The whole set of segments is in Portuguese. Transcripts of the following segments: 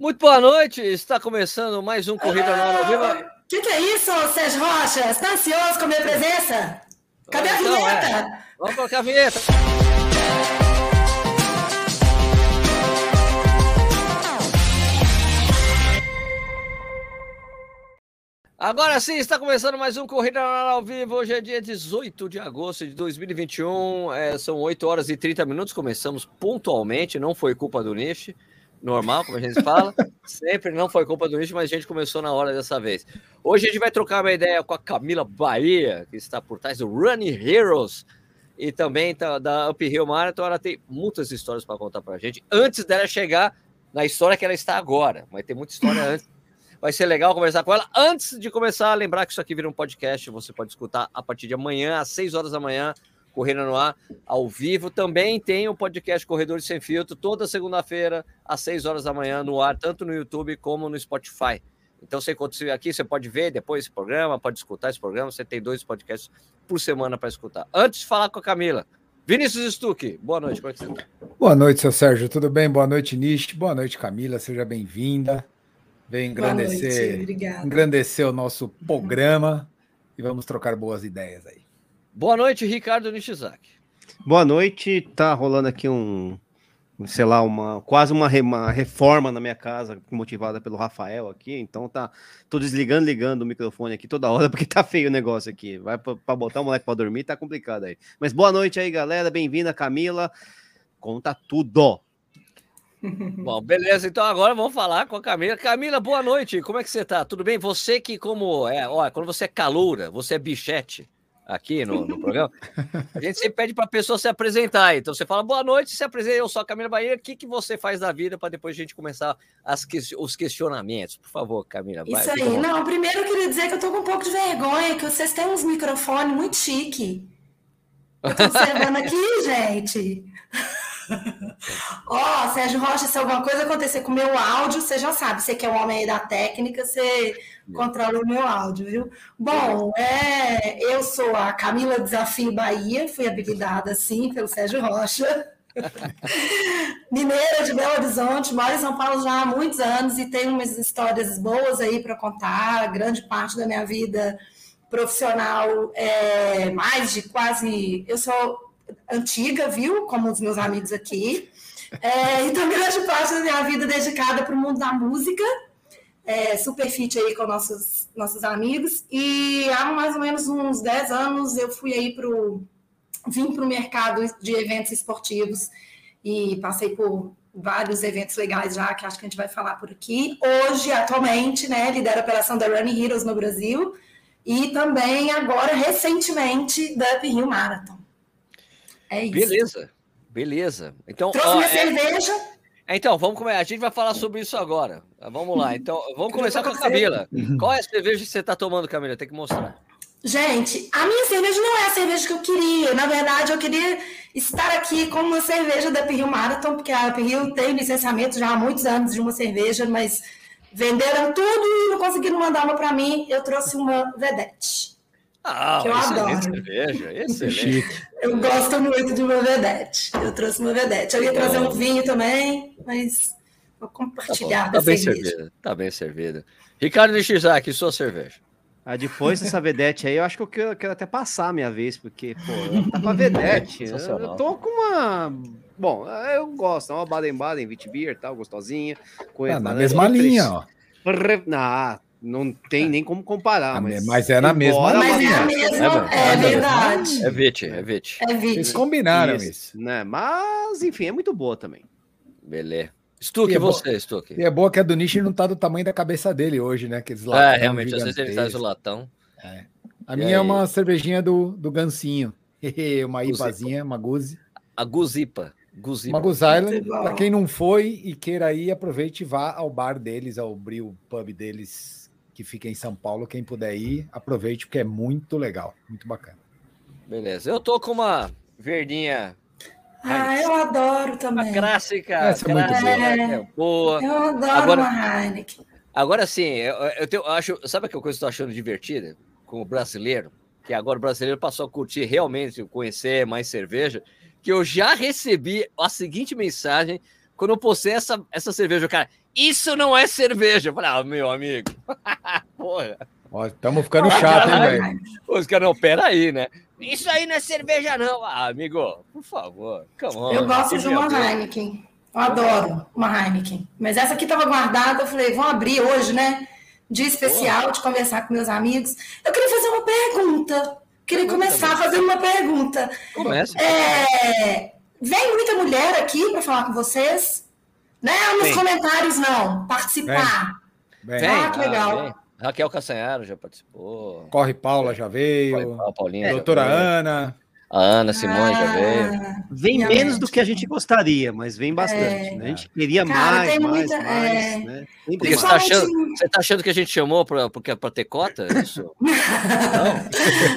Muito boa noite, está começando mais um Corrida ah, ao Vivo. O que, que, é isso, Sérgio Rocha? Está ansioso com a minha presença? Cadê então, a vinheta? É. Vamos colocar a vinheta. Agora sim, está começando mais um Corrida ao Vivo. Hoje é dia 18 de agosto de 2021. É, são 8 horas e 30 minutos. Começamos pontualmente, não foi culpa do Nish normal, como a gente fala. Sempre não foi culpa do nicho, mas a gente começou na hora dessa vez. Hoje a gente vai trocar uma ideia com a Camila Bahia, que está por trás do Running Heroes e também tá, da Uphill Marathon. Ela tem muitas histórias para contar para a gente antes dela chegar na história que ela está agora. Vai ter muita história antes. Vai ser legal conversar com ela. Antes de começar, lembrar que isso aqui vira um podcast. Você pode escutar a partir de amanhã, às 6 horas da manhã, Corrida no Ar, ao vivo. Também tem o podcast Corredores Sem Filtro, toda segunda-feira, às 6 horas da manhã, no ar, tanto no YouTube como no Spotify. Então, você encontra aqui, você pode ver depois esse programa, pode escutar esse programa. Você tem dois podcasts por semana para escutar. Antes de falar com a Camila, Vinícius Stuck, boa noite, como é que você tá? Boa noite, seu Sérgio, tudo bem? Boa noite, Nish. Boa noite, Camila, seja bem-vinda. Vem engrandecer, engrandecer o nosso programa e vamos trocar boas ideias aí. Boa noite, Ricardo Nishizaki. Boa noite. Tá rolando aqui um, sei lá, uma quase uma, uma, reforma na minha casa, motivada pelo Rafael aqui. Então tá, tô desligando, ligando o microfone aqui toda hora porque tá feio o negócio aqui. Vai para botar o moleque para dormir, tá complicado aí. Mas boa noite aí, galera. Bem-vinda, Camila. Conta tudo. Bom, beleza. Então agora vamos falar com a Camila. Camila, boa noite. Como é que você tá? Tudo bem? Você que como é, olha, quando você é caloura, você é bichete aqui no, no programa, a gente sempre pede para a pessoa se apresentar. Então você fala, boa noite, se apresenta, eu sou a Camila Bahia, o que, que você faz da vida para depois a gente começar as, os questionamentos? Por favor, Camila. Vai, Isso aí. Não, primeiro eu queria dizer que eu estou com um pouco de vergonha, que vocês têm uns microfones muito chique. Eu tô observando aqui, gente. Ó, oh, Sérgio Rocha, se alguma coisa acontecer com o meu áudio, você já sabe. Você que é o homem aí da técnica, você controla o meu áudio, viu? Bom, é, eu sou a Camila Desafio Bahia, fui habilitada assim pelo Sérgio Rocha. Mineira de Belo Horizonte, moro em São Paulo já há muitos anos e tenho umas histórias boas aí para contar. Grande parte da minha vida profissional é mais de quase. Eu sou antiga, viu? Como os meus amigos aqui. É, então, grande parte da minha vida dedicada para o mundo da música, é, super fit aí com nossos, nossos amigos. E há mais ou menos uns 10 anos eu fui aí para o. vim para o mercado de eventos esportivos e passei por vários eventos legais já, que acho que a gente vai falar por aqui. Hoje, atualmente, né, lidero a operação da Running Heroes no Brasil e também agora, recentemente, da Up Rio Marathon. É isso. Beleza, beleza. Então, Trouxe ó, minha é... cerveja. É, então, vamos começar. A gente vai falar sobre isso agora. Vamos lá. Então, vamos começar com a Camila. Qual é a cerveja que você está tomando, Camila? Tem que mostrar. Gente, a minha cerveja não é a cerveja que eu queria. Na verdade, eu queria estar aqui com uma cerveja da Piril Marathon, porque a Piril tem licenciamento já há muitos anos de uma cerveja, mas venderam tudo e não conseguiram mandar uma para mim. Eu trouxe uma Vedette. Ah, que eu adoro. cerveja, excelente. Eu gosto muito de uma vedete. Eu trouxe uma vedete. Eu ia trazer um vinho também, mas vou compartilhar tá, tá bem servida. Tá bem servida. Ricardo Nishizaki, sua cerveja. Ah, depois dessa vedete aí, eu acho que eu quero, quero até passar a minha vez, porque, pô, tá com a vedete. eu, eu tô com uma. Bom, eu gosto, é uma Baden-Baden, Vitibir, tal, gostosinha. Com ah, na mesma linha, ó. Ah, não tem nem como comparar. Mas, mas é na mesma. Mas é a mesma, é, é verdade. É Vit, é Vit. É Vit. Eles combinaram isso, isso. Né? Mas, enfim, é muito boa também. Beleza. Stuck, e é você, Stuck. E é boa que a do Nishi não tá do tamanho da cabeça dele hoje, né? Aqueles é, realmente, às vezes ele traz o latão. É. A e minha é aí? é uma cervejinha do, do Gancinho. uma ipazinha, uma guzi. A guzipa. Guzipa. Uma Goose Island, para quem não foi e queira ir, aproveite e vá ao bar deles, ao Bril Pub deles que fica em São Paulo. Quem puder ir, aproveite, porque é muito legal, muito bacana. Beleza. Eu tô com uma verdinha. Ah, eu adoro também. A clássica. Essa é muito boa. É, boa. Eu adoro agora, uma Heineken. Agora sim, eu, eu, tenho, eu acho. Sabe aquela coisa que eu tô achando divertida com o brasileiro? Que agora o brasileiro passou a curtir realmente, conhecer mais cerveja. Que eu já recebi a seguinte mensagem quando eu postei essa, essa cerveja, o cara, isso não é cerveja. Eu falei, ah, meu amigo. Porra. Estamos ficando chato, hein, velho? Os caras, não, peraí, né? Isso aí não é cerveja, não. Ah, amigo, por favor. Come on, eu gosto de uma Heineken. Eu adoro uma Heineken. Mas essa aqui estava guardada, eu falei, vamos abrir hoje, né? Dia especial Porra. de conversar com meus amigos. Eu queria fazer uma pergunta. Queria começar fazendo uma pergunta. Começa. É, vem muita mulher aqui para falar com vocês? Né? Nos comentários, não. Participar. Vem. Ah, que legal. Vem. Raquel Cassanharo já participou. Corre Paula já veio. Corre Paula, Paulinha. Doutora Ana. A Ana Simões ah, já veio. Vem menos do que a gente gostaria, mas vem bastante. É. Né? A gente queria Cara, mais, mais, muita, mais. É... Né? Porque você está achando, você tá achando que a gente chamou para ter cota? Isso? não.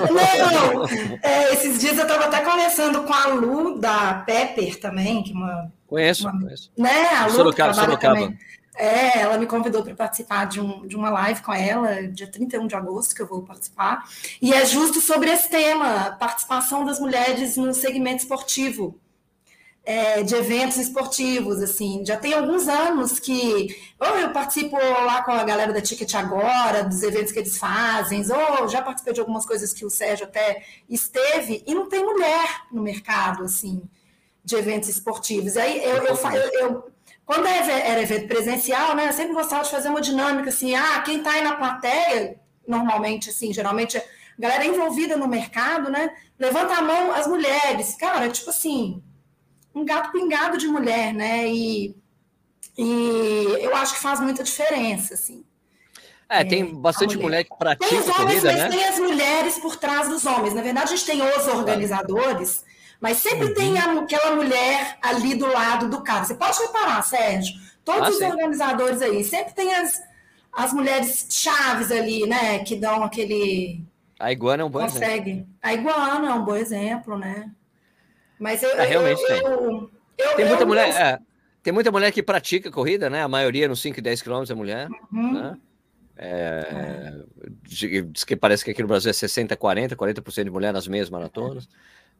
não. É, esses dias eu estava até conversando com a Lu da Pepper também, que uma. Conheço, uma, conheço. Né, a Lu Sorocaba, Sorocaba. Também. É, ela me convidou para participar de, um, de uma live com ela, dia 31 de agosto, que eu vou participar. E é justo sobre esse tema, participação das mulheres no segmento esportivo, é, de eventos esportivos, assim. Já tem alguns anos que ou eu participo lá com a galera da Ticket Agora, dos eventos que eles fazem, ou já participei de algumas coisas que o Sérgio até esteve, e não tem mulher no mercado, assim, de eventos esportivos. Aí eu, eu, eu, eu quando é era evento presencial, né, eu sempre gostava de fazer uma dinâmica assim, ah, quem está aí na plateia, normalmente, assim, geralmente a galera envolvida no mercado, né, levanta a mão as mulheres, cara, tipo assim, um gato pingado de mulher, né, e, e eu acho que faz muita diferença, assim. É, tem é, bastante mulher. mulher. que pratica tem os homens, corrida, mas né? tem as mulheres por trás dos homens. Na verdade, a gente tem os organizadores, mas sempre uhum. tem aquela mulher ali do lado do cara. Você pode reparar, Sérgio, todos ah, os sim. organizadores aí, sempre tem as, as mulheres chaves ali, né? Que dão aquele. A iguana é um bom consegue. exemplo. A iguana é um bom exemplo, né? Mas eu. É, realmente eu, tem. Eu, eu, tem muita mulher. É, tem muita mulher que pratica corrida, né? A maioria nos 5 e 10 quilômetros é mulher. Uhum. Né? É, diz que parece que aqui no Brasil é 60, 40, 40% de mulher nas meias maratonas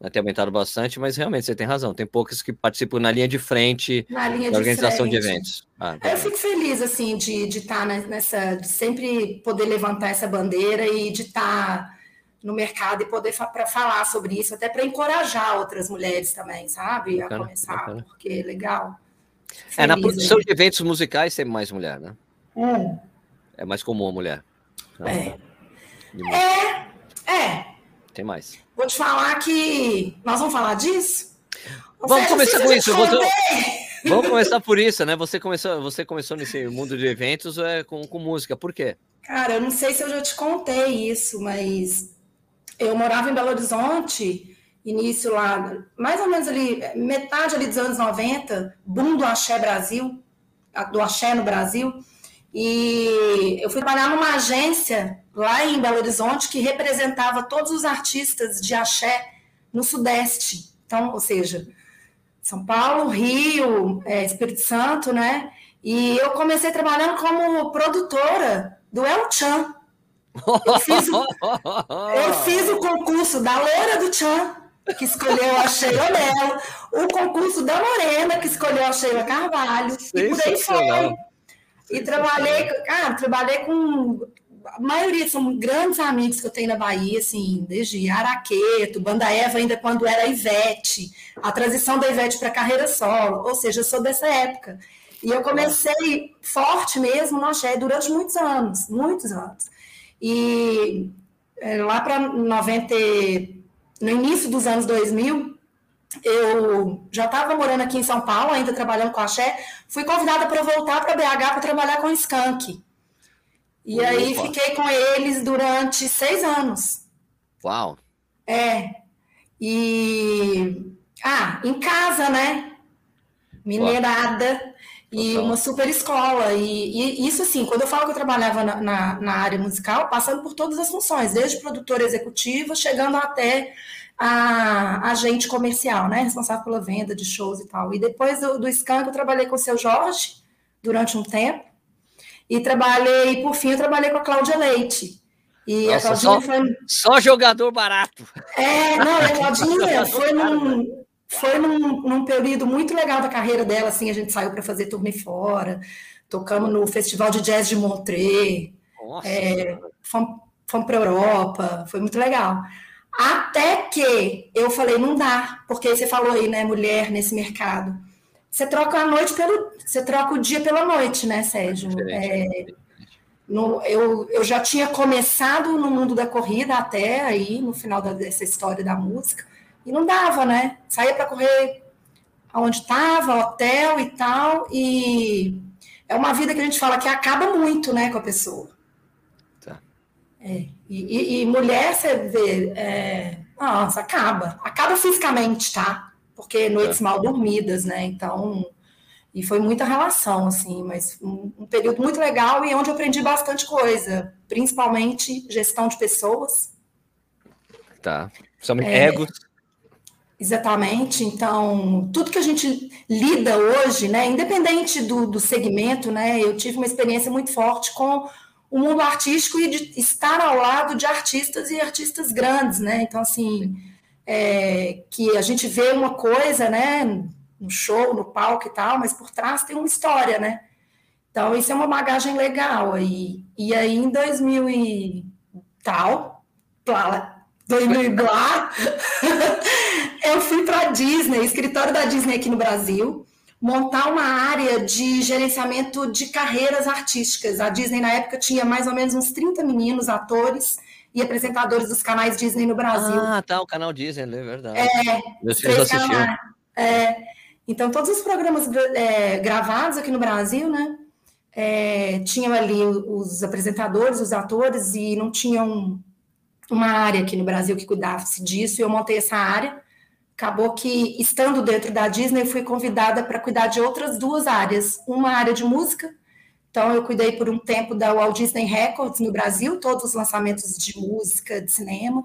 né, tem aumentado bastante, mas realmente você tem razão, tem poucas que participam na linha de frente na linha da organização de, de eventos. Ah, eu fico feliz assim de, estar tá nessa, de sempre poder levantar essa bandeira e de estar tá no mercado e poder para falar sobre isso, até para encorajar outras mulheres também, sabe? Bacana, a começar, bacana. porque é legal. Feliz, é, na produção aí. de eventos musicais tem mais mulher, né? É. É mais comum a mulher. É. É, é. Tem mais. Vou te falar que nós vamos falar disso. vamos começar com isso. Vou... Vamos começar por isso, né? Você começou, você começou nesse mundo de eventos é, com, com música. Por quê? Cara, eu não sei se eu já te contei isso, mas eu morava em Belo Horizonte, início lá, mais ou menos ali, metade ali dos anos 90, boom do Axé Brasil, do Axé no Brasil. E eu fui trabalhar numa agência lá em Belo Horizonte que representava todos os artistas de axé no Sudeste. Então, ou seja, São Paulo, Rio, é, Espírito Santo, né? E eu comecei trabalhando como produtora do El Chan. Eu fiz, o, eu fiz o concurso da Loura do Chan, que escolheu a Sheila Mello, o concurso da Morena, que escolheu a Sheila Carvalho, e por aí foi. E trabalhei, cara, trabalhei com. A maioria são grandes amigos que eu tenho na Bahia, assim, desde Araqueto, Banda Eva, ainda quando era Ivete, a transição da Ivete para carreira solo, ou seja, eu sou dessa época. E eu comecei forte mesmo no axé durante muitos anos, muitos anos. E é, lá para 90, no início dos anos 2000, eu já estava morando aqui em São Paulo, ainda trabalhando com a Xé, fui convidada para voltar para BH para trabalhar com o Skank. E Opa. aí fiquei com eles durante seis anos. Uau! É. E. Ah, em casa, né? Minerada. E uma super escola. E, e, isso, assim, quando eu falo que eu trabalhava na, na, na área musical, passando por todas as funções, desde produtora executiva, chegando até a agente comercial, né? Responsável pela venda de shows e tal. E depois do, do Skank, eu trabalhei com o seu Jorge durante um tempo. E trabalhei, por fim, eu trabalhei com a Cláudia Leite. E Nossa, a Claudinha só, foi. Só jogador barato. É, não, a Claudinha foi num, foi num, num, período muito legal da carreira dela, assim, a gente saiu para fazer turnê fora, tocamos no Festival de Jazz de Montreux, é, fomos, fomos para a Europa, foi muito legal. Até que eu falei, não dá, porque você falou aí, né, mulher nesse mercado. Você troca a noite pelo. Você troca o dia pela noite, né, Sérgio? É, no, eu, eu já tinha começado no mundo da corrida até aí, no final da, dessa história da música, e não dava, né? Saía para correr aonde estava, hotel e tal, e é uma vida que a gente fala que acaba muito, né, com a pessoa. Tá. É, e, e, mulher, você vê, é, nossa, acaba. Acaba fisicamente, tá? Porque noites tá. mal dormidas, né? Então, e foi muita relação, assim, mas um, um, período muito legal e onde eu aprendi bastante coisa, principalmente gestão de pessoas. Tá. Principalmente é, egos. Exatamente. Então, tudo que a gente lida hoje, né, independente do, do segmento, né, eu tive uma experiência muito forte com o mundo artístico e de estar ao lado de artistas e artistas grandes, né? Então, assim, é, que a gente vê uma coisa, né? no show, no palco e tal, mas por trás tem uma história, né? Então, isso é uma bagagem legal aí. E aí, em 2000 e tal, plá, 2000 e blá, eu fui para a Disney, escritório da Disney aqui no Brasil, montar uma área de gerenciamento de carreiras artísticas. A Disney, na época, tinha mais ou menos uns 30 meninos, atores e apresentadores dos canais Disney no Brasil. Ah, tá, o canal Disney, é verdade. É, Meus filhos assistiam. É, então, todos os programas é, gravados aqui no Brasil, né? É, tinham ali os apresentadores, os atores, e não tinham uma área aqui no Brasil que cuidasse disso, e eu montei essa área. Acabou que, estando dentro da Disney, fui convidada para cuidar de outras duas áreas. Uma área de música, então eu cuidei por um tempo da Walt Disney Records no Brasil, todos os lançamentos de música, de cinema,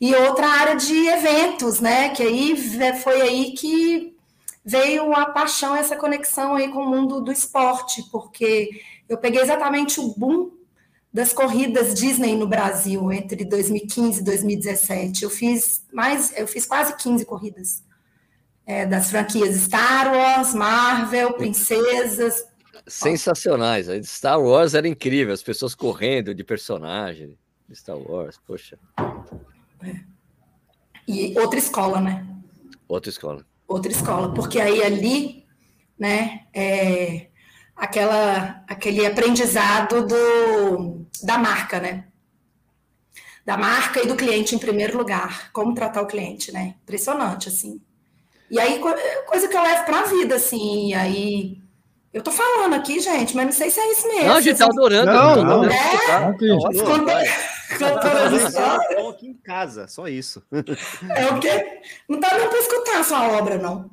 e outra área de eventos, né? Que aí foi aí que veio a paixão, essa conexão aí com o mundo do esporte, porque eu peguei exatamente o boom das corridas Disney no Brasil entre 2015 e 2017. Eu fiz mais, eu fiz quase 15 corridas é, das franquias Star Wars, Marvel, Princesas. Sensacionais. Star Wars era incrível, as pessoas correndo de personagem Star Wars, poxa. É. E outra escola, né? Outra escola outra escola, porque aí ali, né, é aquela, aquele aprendizado do, da marca, né? Da marca e do cliente em primeiro lugar, como tratar o cliente, né? Impressionante, assim. E aí, coisa que eu levo para a vida, assim, e aí eu tô falando aqui, gente, mas não sei se é isso mesmo. Não, a gente tá adorando. Não, não. não. É? Contando aqui em casa, só isso. É o quê? Não tá nem para escutar a sua obra, não.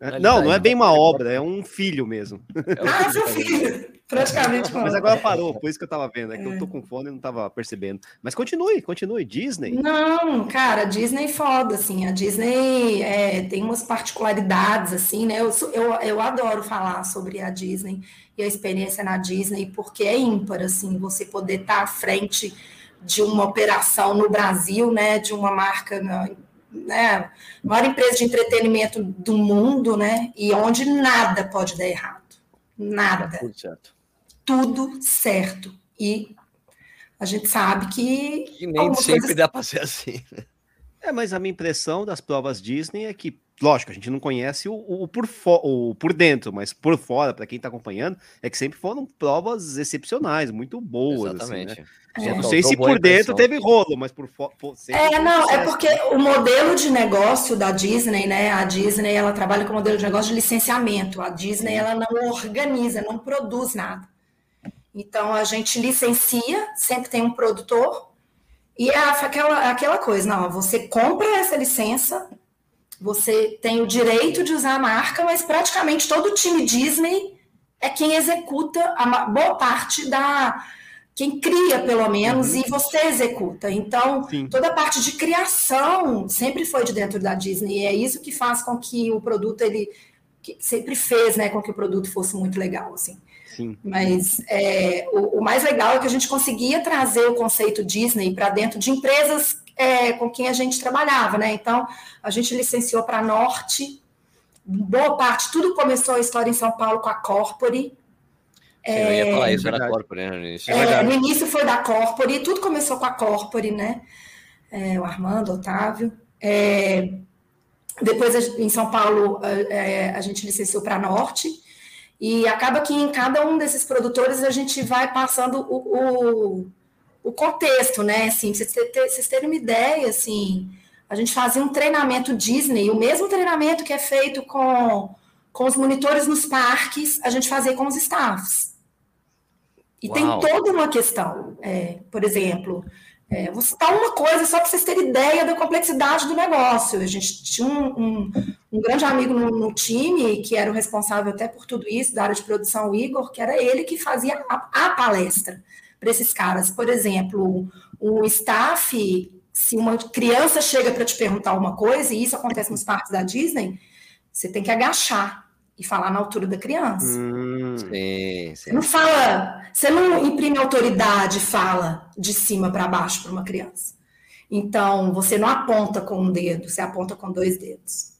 É, não, não é bem uma obra, é um filho mesmo. É ah, é seu filho. Praticamente. Mas agora parou, por isso que eu tava vendo. É que é. eu tô com fone e não tava percebendo. Mas continue, continue. Disney. Não, cara, Disney é foda, assim. A Disney é, tem umas particularidades, assim, né? Eu, eu, eu adoro falar sobre a Disney e a experiência na Disney, porque é ímpar, assim, você poder estar tá à frente de uma operação no Brasil, né? De uma marca né, maior empresa de entretenimento do mundo, né, e onde nada pode dar errado. Nada. Tudo certo. Tudo certo. E a gente sabe que. E nem sempre coisas... dá para ser assim. Né? É, mas a minha impressão das provas Disney é que lógico, a gente não conhece o, o por, o por dentro, mas por fora, para quem está acompanhando, é que sempre foram provas excepcionais, muito boas. Exatamente. Assim, né? é. Não sei se por dentro teve rolo, mas por fora. É, não, é porque o modelo de negócio da Disney, né? A Disney ela trabalha com modelo de negócio de licenciamento. A Disney ela não organiza, não produz nada. Então a gente licencia, sempre tem um produtor, e é aquela, aquela coisa, não, você compra essa licença, você tem o direito de usar a marca, mas praticamente todo o time Disney é quem executa a boa parte da. Quem cria, pelo menos, uhum. e você executa. Então, Sim. toda a parte de criação sempre foi de dentro da Disney. E é isso que faz com que o produto, ele sempre fez, né, com que o produto fosse muito legal, assim. Sim. Mas é, o, o, mais legal é que a gente conseguia trazer o conceito Disney para dentro de empresas é, com quem a gente trabalhava, né? Então, a gente licenciou para a Norte, boa parte, tudo começou a história em São Paulo com a Corpore. Sim, eu ia falar isso, era a Corpore, né? No início. É, no início foi da Corpore, tudo começou com a Corpore, né? É, o Armando, o Otávio. É, depois, em São Paulo, é, a gente licenciou para a Norte, e acaba que em cada um desses produtores a gente vai passando o, o, o contexto, né? Assim, vocês, ter, vocês terem uma ideia, assim, a gente fazia um treinamento Disney, o mesmo treinamento que é feito com, com os monitores nos parques, a gente fazia com os staffs. E Uau. tem toda uma questão. É, por exemplo, é, vou citar uma coisa só para vocês terem ideia da complexidade do negócio. A gente tinha um, um, um grande amigo no, no, time, que era o responsável até por tudo isso, da área de produção, o Igor, que era ele que fazia a, a palestra para esses caras. Por exemplo, o staff, se uma criança chega para te perguntar uma coisa, e isso acontece nos parques da Disney, você tem que agachar e falar na altura da criança. Hum, sim, sim. Você não fala, você não imprime autoridade, fala de cima para baixo para uma criança. Então, você não aponta com um dedo, você aponta com dois dedos.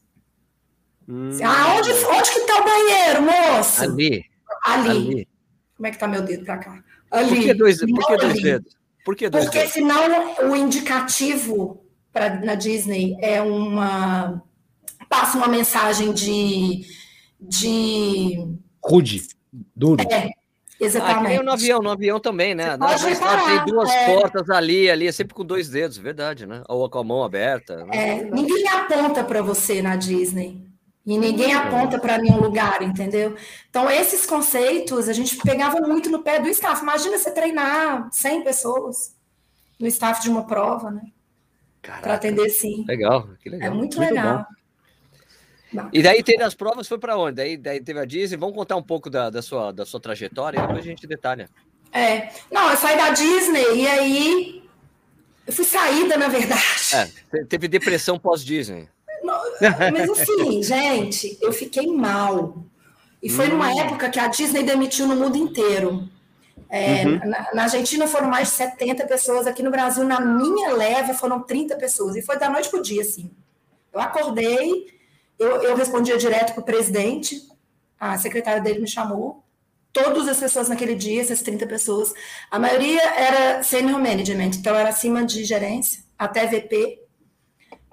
Hum. Ah, onde, onde que está o banheiro, moço? Ali. Ali. Ali. Como é que está meu dedo para cá? Ali. Por que dois, por que dois dedos? Por que dois Porque dedos? senão o indicativo pra, na Disney é uma passa uma mensagem de de. Rude, duro. É, exatamente. Ah, no avião, no avião também, né? Na tem duas é... portas ali, ali, é sempre com dois dedos, verdade, né? Ou com a mão aberta. Né? É, ninguém aponta para você na Disney. E ninguém aponta para nenhum lugar, entendeu? Então, esses conceitos a gente pegava muito no pé do staff. Imagina você treinar 100 pessoas no staff de uma prova, né? Para atender sim. Legal, que legal. É muito, muito legal. Bom. E daí teve as provas, foi para onde? Daí, daí teve a Disney. Vamos contar um pouco da, da, sua, da sua trajetória e depois a gente detalha. É, não, eu saí da Disney e aí eu fui saída, na verdade. É, teve depressão pós-Disney. Mas assim, gente, eu fiquei mal. E foi hum. numa época que a Disney demitiu no mundo inteiro. É, uhum. na, na, Argentina foram mais de 70 pessoas, aqui no Brasil, na minha leva, foram 30 pessoas. E foi da noite para o dia, assim. Eu acordei, eu, eu respondia direto para o presidente, a secretária dele me chamou. Todas as pessoas naquele dia, essas 30 pessoas, a maioria era senior management, então era acima de gerência, até VP.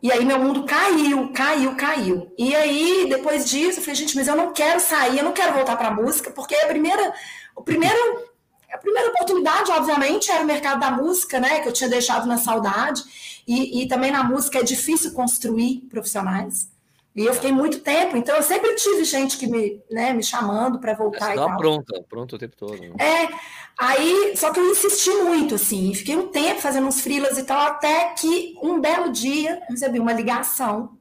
E aí meu mundo caiu, caiu, caiu. E aí, depois disso, eu falei, gente, mas eu não quero sair, eu não quero voltar para a música, porque a primeira, o primeiro, a primeira oportunidade, obviamente, era o mercado da música, né? Que eu tinha deixado na saudade. E, e também na música é difícil construir profissionais. E eu fiquei muito tempo, então eu sempre tive gente que me, né, me chamando para voltar e tal. pronta, pronta o tempo todo. Né? É, aí, só que eu insisti muito, assim, fiquei um tempo fazendo uns frilas e tal, até que um belo dia eu recebi uma ligação,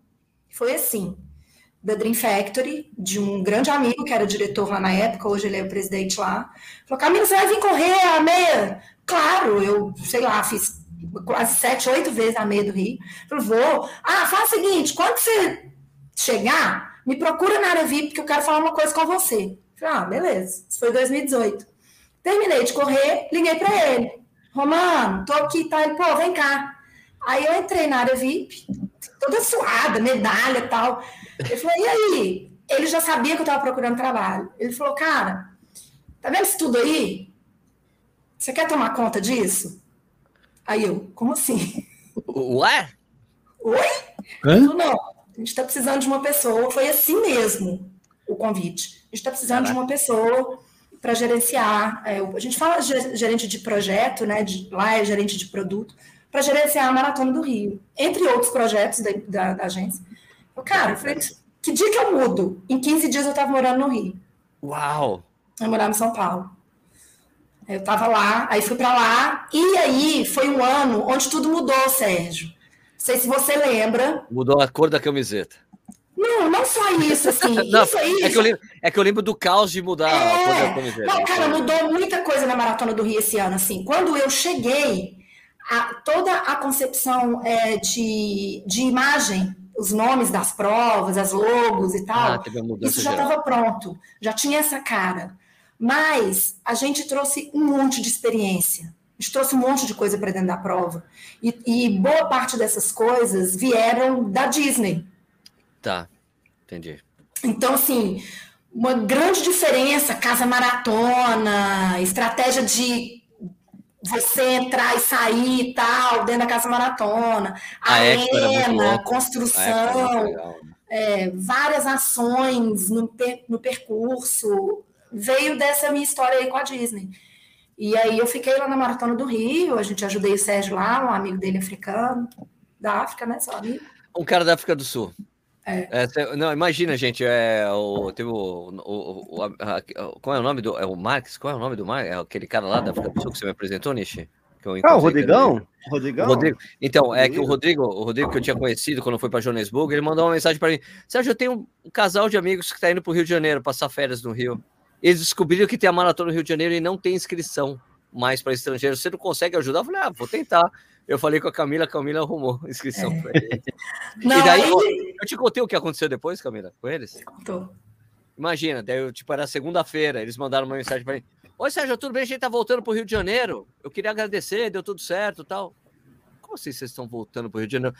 foi assim, da Dream Factory, de um grande amigo que era diretor lá na época, hoje ele é o presidente lá, falou, Camila, você vai vir correr a meia? Claro, eu, sei lá, fiz quase sete, oito vezes a meia do Rio. Falei, vou. Ah, faz o seguinte, quando você chegar, me procura na área VIP, porque eu quero falar uma coisa com você. Falei, ah, beleza. Isso foi 2018. Terminei de correr, liguei para ele. Romano, tô aqui, tá? Ele, pô, vem cá. Aí eu entrei na área VIP, toda suada, medalha e tal. Ele falou, e aí? Ele já sabia que eu estava procurando trabalho. Ele falou, cara, tá vendo isso tudo aí? Você quer tomar conta disso? Aí eu, como assim? Ué? Oi? Hã? Não, a gente está precisando de uma pessoa, foi assim mesmo o convite. A gente está precisando Caraca. de uma pessoa para gerenciar. É, a gente fala gerente de projeto, né? De, lá é gerente de produto, para gerenciar a Maratona do Rio, entre outros projetos da, da, da agência. Eu, cara, eu falei, que dia que eu mudo? Em 15 dias eu estava morando no Rio. Uau! Eu morava em São Paulo. Eu estava lá, aí fui para lá, e aí foi um ano onde tudo mudou, Sérgio sei se você lembra. Mudou a cor da camiseta. Não, não só isso, assim. não, isso aí. É que, eu lembro, é que eu lembro do caos de mudar é... a cor da camiseta. Não, cara, mudou muita coisa na Maratona do Rio esse ano, assim. Quando eu cheguei, a, toda a concepção é, de, de imagem, os nomes das provas, as logos e tal, ah, isso já estava pronto, já tinha essa cara. Mas a gente trouxe um monte de experiência A gente trouxe um monte de coisa para dentro da prova. E, e, boa parte dessas coisas vieram da Disney. Tá, entendi. Então, assim, uma grande diferença, casa maratona, estratégia de você entrar e sair e tal, dentro da casa maratona, a arena, construção, é, várias ações no, per, no percurso, veio dessa minha história aí com a Disney. E aí eu fiquei lá na Maratona do Rio, a gente ajudei o Sérgio lá, um amigo dele africano, da África, né, seu amigo? Um cara da África do Sul. É. É, não, imagina, gente, é, o, teve o, o, o a, qual é o nome do, é o Marx, qual é o nome do Marx? É aquele cara lá da África do Sul que você me apresentou, Nishi? ah, o Rodrigão? Rodrigão? Rodrigo. Então, é que o Rodrigo, o Rodrigo que eu tinha conhecido quando foi para Joanesburgo, ele mandou uma mensagem para mim. Sérgio, eu tenho um casal de amigos que está indo para o Rio de Janeiro passar férias no Rio. Eles descobriram que tem a maratona no Rio de Janeiro e não tem inscrição mais para estrangeiro. Você não consegue ajudar? Eu falei, ah, vou tentar. Eu falei com a Camila, a Camila arrumou inscrição é. para ele. Não, e daí, aí... eu te contei o que aconteceu depois, Camila, com eles? Contou. Imagina, daí eu, tipo, era segunda-feira, eles mandaram uma mensagem para mim. Oi, Sérgio, tudo bem? A gente tá voltando pro Rio de Janeiro. Eu queria agradecer, deu tudo certo tal. Como assim vocês estão voltando pro Rio de Janeiro?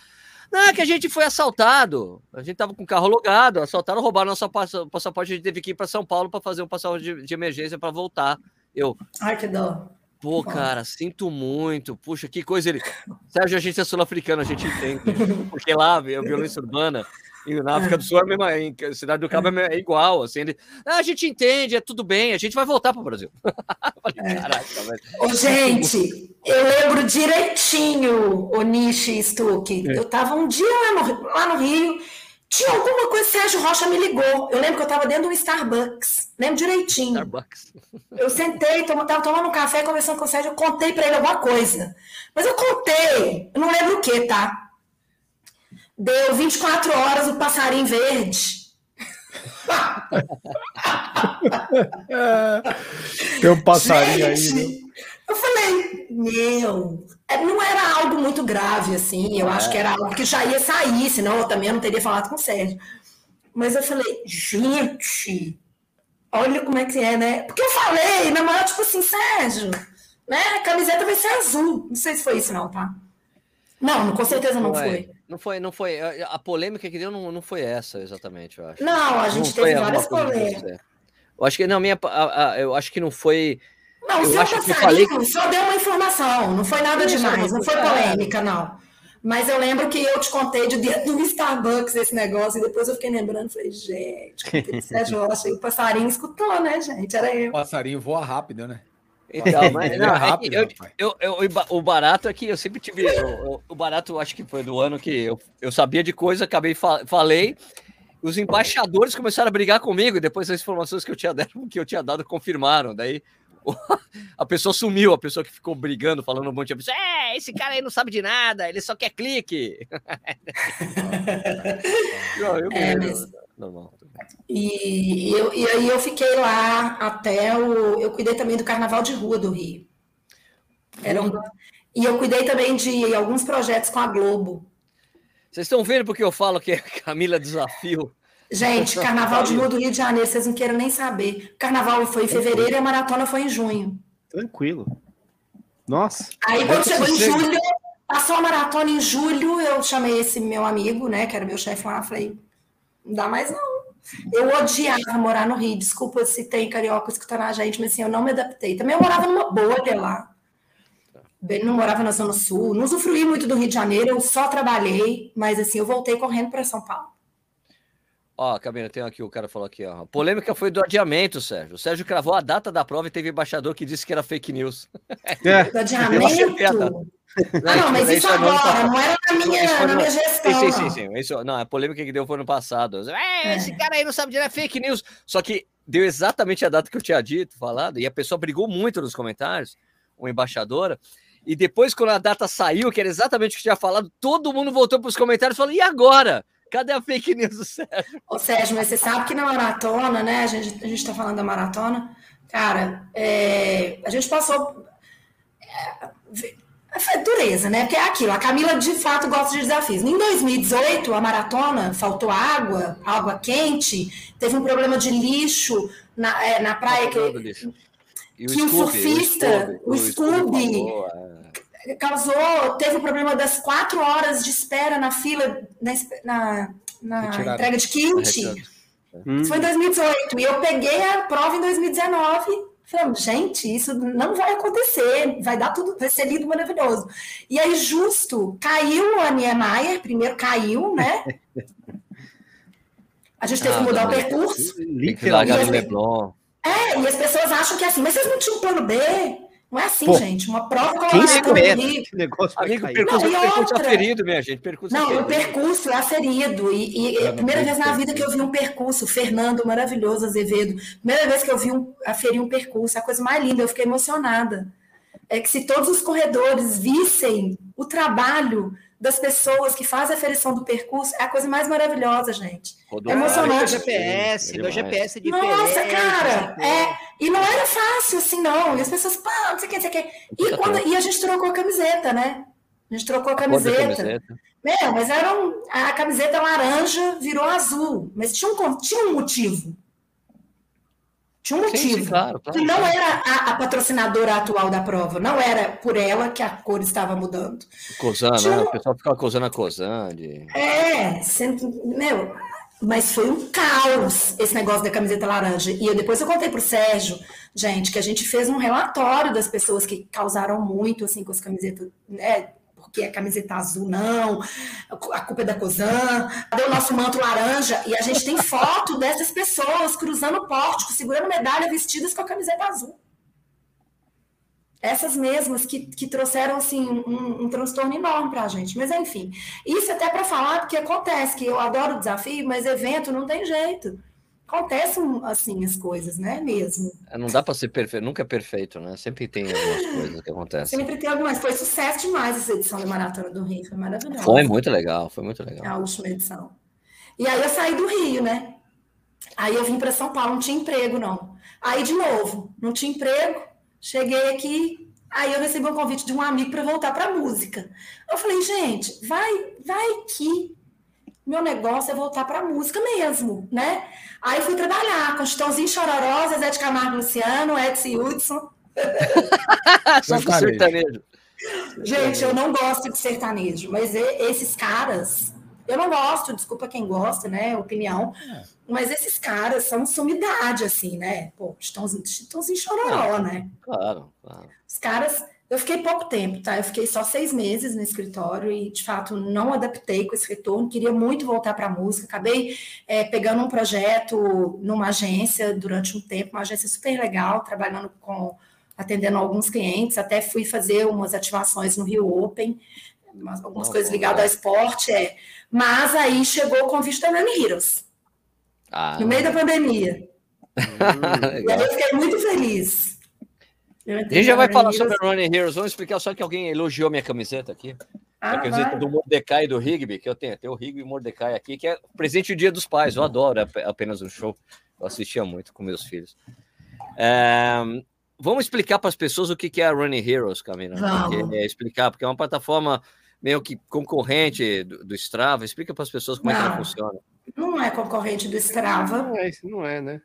Não, é que a gente foi assaltado. A gente tava com o carro alugado, assaltaram, roubaram nosso passaporte, a gente teve que ir para São Paulo para fazer um passaporte de, de emergência para voltar. Eu. Ai, que dó. Pô, cara, sinto muito. Puxa, que coisa ele. Sérgio, a gente é sul-africano, a gente entende. Porque lá, a violência urbana e na África do Sul, é mesma, em Cidade do Cabo é, é igual. Assim, ele, ah, a gente entende, é tudo bem, a gente vai voltar para o Brasil. Falei, é. Caraca, Ô, gente, eu lembro direitinho, o Nishi Stuck. É. Eu estava um dia lá no, lá no Rio, tinha alguma coisa, Sérgio Rocha me ligou. Eu lembro que eu estava dentro de um Starbucks, lembro direitinho. Starbucks. Eu sentei, estava tomando um café, conversando com o Sérgio, eu contei para ele alguma coisa. Mas eu contei, eu não lembro o que, tá? Deu 24 horas o passarinho verde. Tem um passarinho Gente, aí. Né? Eu falei, meu, é, não era algo muito grave, assim. Eu é. acho que era algo que já ia sair, senão eu também não teria falado com o Sérgio. Mas eu falei, gente, olha como é que é, né? Porque eu falei, na maior, tipo assim, Sérgio, né? A camiseta vai ser azul. Não sei se foi isso, não, tá? Não, com certeza não, não foi. Não foi, não foi. A polêmica que deu não, não foi essa, exatamente, eu acho. Não, a gente não teve várias polêmicas. Eu acho que não, minha, a, a, eu acho que não foi. Não, o seu passarinho falei... só deu uma informação, não foi nada Isso, demais, não foi polêmica, não. Mas eu lembro que eu te contei de dentro do Starbucks esse negócio, e depois eu fiquei lembrando, falei, gente, que Sérgio Rocha, o passarinho escutou, né, gente? Era eu. O passarinho voa rápido, né? Então, mas é não, é rápido, eu, eu, eu, o barato é que eu sempre tive. O, o barato, acho que foi do ano que eu, eu sabia de coisa, acabei falei. Os embaixadores começaram a brigar comigo, e depois as informações que eu tinha dado, que eu tinha dado confirmaram. Daí a pessoa sumiu, a pessoa que ficou brigando, falando um monte de pessoa, é, esse cara aí não sabe de nada, ele só quer clique. não, eu é, mas... Normal. E, eu, e aí eu fiquei lá até o. Eu cuidei também do Carnaval de Rua do Rio. Era um, e eu cuidei também de alguns projetos com a Globo. Vocês estão vendo porque eu falo que é Camila Desafio? Gente, Carnaval de Rua do Rio de Janeiro, vocês não queiram nem saber. Carnaval foi em fevereiro e a maratona foi em junho. Tranquilo. Nossa. Aí quando chegou em julho, passou a maratona em julho, eu chamei esse meu amigo, né, que era meu chefe lá, falei, não dá mais não. Eu odiava morar no Rio. Desculpa se tem carioca escutando a gente, mas assim, eu não me adaptei. Também eu morava numa bolha lá. Não morava na Zona Sul. Não usufruí muito do Rio de Janeiro, eu só trabalhei, mas assim, eu voltei correndo para São Paulo. Ó, Camila, tem aqui, o cara falou aqui, ó. A polêmica foi do adiamento, Sérgio. O Sérgio cravou a data da prova e teve embaixador que disse que era fake news. É. Do adiamento? Ah, não, mas isso agora, não era na minha, na minha gestão. Sim, sim, sim, sim. Isso, não, a polêmica que deu foi no passado. É, esse cara aí não sabe de é fake news. Só que deu exatamente a data que eu tinha dito, falado, e a pessoa brigou muito nos comentários, uma embaixadora. E depois, quando a data saiu, que era exatamente o que tinha falado, todo mundo voltou para os comentários e falou: e agora? Cadê a fake news do Sérgio? Ô, Sérgio, mas você sabe que na maratona, né? A gente, a gente tá falando da maratona, cara, é, a gente passou. É, é dureza, né? Porque é aquilo, a Camila de fato gosta de desafios. Em 2018, a maratona, faltou água, água quente, teve um problema de lixo na, é, na praia. Que, que o, surfista, o Scooby, o Scooby é. Causou, teve o problema das quatro horas de espera na fila, na, na, na entrega de kit. Hum. Foi em 2018. E eu peguei a prova em 2019. Falei, gente, isso não vai acontecer, vai dar tudo, vai ser lindo, maravilhoso. E aí, justo, caiu a Niemeyer, primeiro caiu, né? A gente teve ah, que mudar o percurso. Literalmente. É, e as pessoas acham que é assim, mas vocês não tinham plano B? Não é assim, Pô, gente. Uma prova como a maratona negócio Amigo, percurso, não, percurso outra... aferido, minha gente. Percurso não, aferido. o percurso é aferido. E, e é a primeira vez na vida que eu vi um percurso, Fernando maravilhoso, Azevedo. Primeira vez que eu vi um, aferir um percurso, a coisa mais linda, eu fiquei emocionada. É que se todos os corredores vissem o trabalho das pessoas que fazem a aferição do percurso é a coisa mais maravilhosa, gente. é emocionante. GPS, meu GPS é diferente. Nossa, cara, é, e não era fácil assim, não. E as pessoas, pá, não sei o que, não sei o que. E, quando, e a gente trocou a camiseta, né? A gente trocou a camiseta. camiseta. É, mas era um, a camiseta laranja virou azul. Mas tinha um, tinha um motivo. Tinha um motivo. Sim, sim, claro, claro, que não era a, a, patrocinadora atual da prova, não era por ela que a cor estava mudando. Cosan, né? O pessoal ficava acusando a Cosan. De... É, sendo, meu, mas foi um caos esse negócio da camiseta laranja. E eu, depois eu contei para o Sérgio, gente, que a gente fez um relatório das pessoas que causaram muito assim com as camisetas, né, porque é camiseta azul, não, a culpa é da Cosan, cadê o nosso manto laranja? E a gente tem foto dessas pessoas cruzando o pórtico, segurando medalha, vestidas com a camiseta azul. Essas mesmas que, que trouxeram assim, um, um transtorno enorme para a gente. Mas, enfim, isso até para falar, porque acontece que eu adoro desafio, mas evento não tem jeito acontecem assim as coisas, né? Mesmo. É, não dá para ser perfeito, nunca é perfeito, né? Sempre tem algumas coisas que acontecem. Sempre tem algumas. Foi sucesso demais essa edição da Maratona do Rio, foi maravilhosa. Foi muito legal, foi muito legal. A última edição. E aí eu saí do Rio, né? Aí eu vim para São Paulo, não tinha emprego, não. Aí, de novo, não tinha emprego, cheguei aqui, aí eu recebi um convite de um amigo para voltar para música. Eu falei, gente, vai, vai que meu negócio é voltar para música mesmo, né? Aí fui trabalhar com Chitãozinho Chororó, Zé de Camargo Luciano, Edson Hudson. Só com sertanejo. Gente, eu não gosto de sertanejo, mas esses caras, eu não gosto, desculpa quem gosta, né? Opinião. É. Mas esses caras são sumidade, assim, né? Pô, Chitãozinho, Chitãozinho Chororó, ah, né? Claro, claro. Os caras eu fiquei pouco tempo, tá? Eu fiquei só seis meses no escritório e, de fato, não adaptei com esse retorno. Queria muito voltar para a música. Acabei é, pegando um projeto numa agência durante um tempo, uma agência super legal, trabalhando com, atendendo alguns clientes. Até fui fazer umas ativações no Rio Open, algumas coisas ligadas ao esporte. É. Mas aí chegou o convite da Heroes, ah, no meio da pandemia. Hum, e aí eu fiquei muito feliz. A gente já vai falar sobre a Running Heroes. Vamos explicar só que alguém elogiou minha camiseta aqui. Ah, a camiseta vai. do Mordecai e do Rigby, que eu tenho. Tem o Rigby e o Mordecai aqui, que é presente do Dia dos Pais. Eu adoro apenas um show. Eu assistia muito com meus filhos. É, vamos explicar para as pessoas o que é a Running Heroes, Camila. Vamos. É, explicar, porque é uma plataforma meio que concorrente do, do Strava. Explica para as pessoas como não, é que ela funciona. Não é concorrente do Strava. Não é, não é né?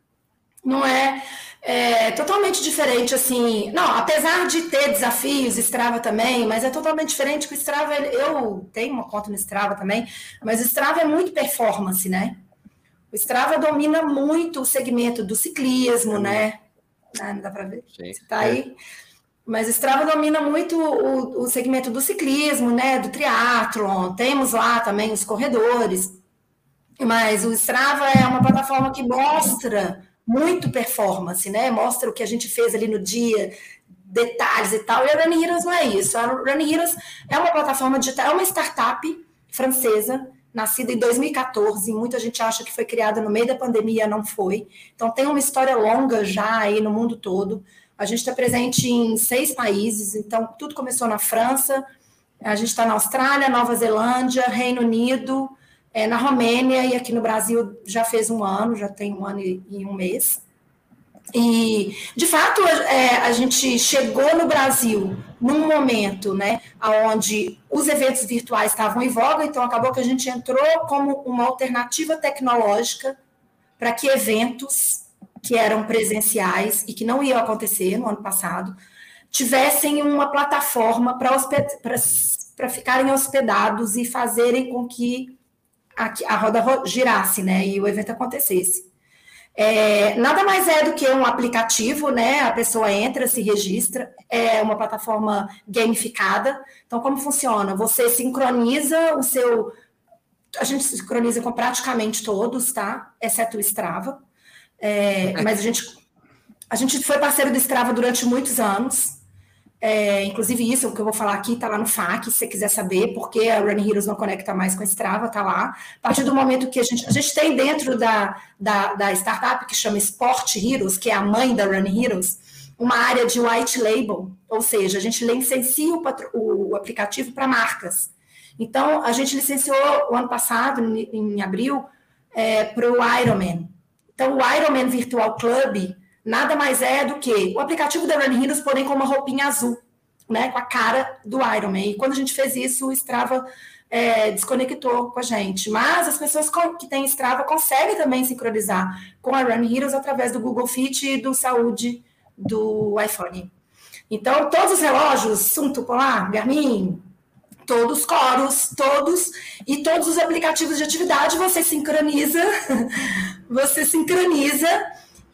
Não é, é, totalmente diferente, assim. Não, apesar de ter desafios, Strava também, mas é totalmente diferente que o Strava, eu tenho uma conta no Strava também, mas o Strava é muito performance, né? O Strava domina muito o segmento do ciclismo, né? Ah, não dá para ver? Sim. Você tá aí? Mas o Strava domina muito o, o segmento do ciclismo, né? Do triatlon. Temos lá também os corredores. Mas o Strava é uma plataforma que mostra muito performance, né? Mostra o que a gente fez ali no dia, detalhes e tal. E a Running Heroes não é isso. A Running Heroes é uma plataforma digital, é uma startup francesa, nascida em 2014. Muita gente acha que foi criada no meio da pandemia, não foi. Então tem uma história longa já aí no mundo todo. A gente está presente em seis países, então tudo começou na França, a gente está na Austrália, Nova Zelândia, Reino Unido, é, na Romênia e aqui no Brasil já fez um ano, já tem um ano e, e um mês. E, de fato, é, a gente chegou no Brasil num momento né, onde os eventos virtuais estavam em voga, então acabou que a gente entrou como uma alternativa tecnológica para que eventos que eram presenciais e que não iam acontecer no ano passado, tivessem uma plataforma para ficarem hospedados e fazerem com que a, a roda girasse, né? E o evento acontecesse. É, nada mais é do que um aplicativo, né? A pessoa entra, se registra, é uma plataforma gamificada. Então, como funciona? Você sincroniza o seu. A gente sincroniza com praticamente todos, tá? Exceto o Strava. É, mas a gente, a gente foi parceiro do Strava durante muitos anos. É, inclusive, isso que eu vou falar aqui está lá no FAQ, se você quiser saber porque a Run Heroes não conecta mais com a Strava, está lá. A partir do momento que a gente, a gente tem dentro da, da, da startup que chama Sport Heroes, que é a mãe da Run Heroes, uma área de white label, ou seja, a gente licencia o, o aplicativo para marcas. Então, a gente licenciou o ano passado, em, em abril, é, para o Ironman. Então, o Ironman Virtual Club nada mais é do que o aplicativo da Run Heroes, porém com uma roupinha azul, né, com a cara do Iron Man. E quando a gente fez isso, o Strava é, desconectou com a gente. Mas as pessoas que têm Strava conseguem também sincronizar com a Run Heroes através do Google Fit e do Saúde do iPhone. Então, todos os relógios, Sunto Polar, Garmin, todos Coros, todos e todos os aplicativos de atividade você sincroniza, você sincroniza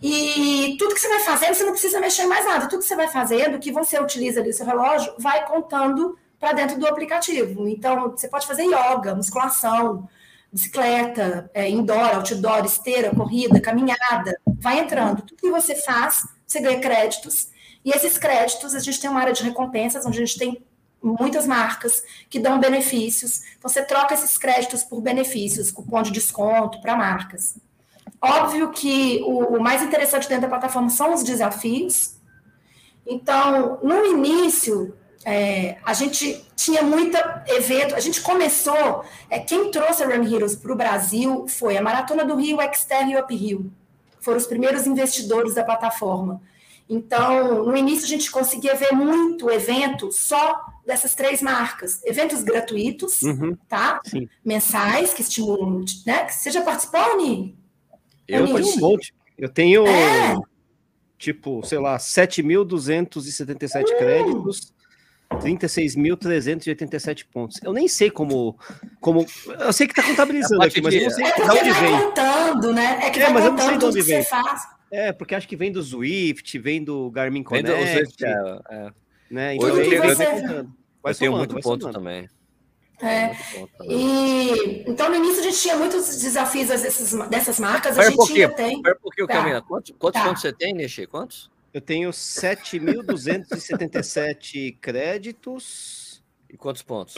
e tudo que você vai fazendo, você não precisa mexer em mais nada. Tudo que você vai fazendo, que você utiliza ali o seu relógio, vai contando para dentro do aplicativo. Então, você pode fazer yoga, musculação, bicicleta, é, indoor, outdoor, esteira, corrida, caminhada. Vai entrando. Tudo que você faz, você ganha créditos. E esses créditos, a gente tem uma área de recompensas, onde a gente tem muitas marcas que dão benefícios. Então, você troca esses créditos por benefícios, cupom de desconto para marcas. Óbvio que o, o mais interessante dentro da plataforma são os desafios. Então, no início, é, a gente tinha muito evento, a gente começou, é, quem trouxe a Run Heroes para o Brasil foi a Maratona do Rio, Exterra e Up Rio. Foram os primeiros investidores da plataforma. Então, no início a gente conseguia ver muito evento só dessas três marcas. Eventos gratuitos, uhum, tá? Sim. Mensais, que estimulam, né? Você já participou, Ni? Eu tenho um monte. Eu tenho, é. tipo, sei lá, 7.277 uh. créditos, 36.387 pontos. Eu nem sei como, como. Eu sei que está contabilizando aqui, mas eu não sei é de onde vem. contando, né? É que é, mas eu não sei de onde vem. É, porque acho que vem do Zwift, vem do Garmin Connect. Vem do Zwift, é, é. Né? Então, eu, eu, você... eu tenho muito ponto também. É. E, então, no início, a gente tinha muitos desafios dessas, dessas marcas. Pera a gente ainda tem. Pera um pouquinho, tá. Camila. Quantos, quantos tá. pontos você tem, Nishi? Quantos? Eu tenho 7.277 créditos. E quantos pontos?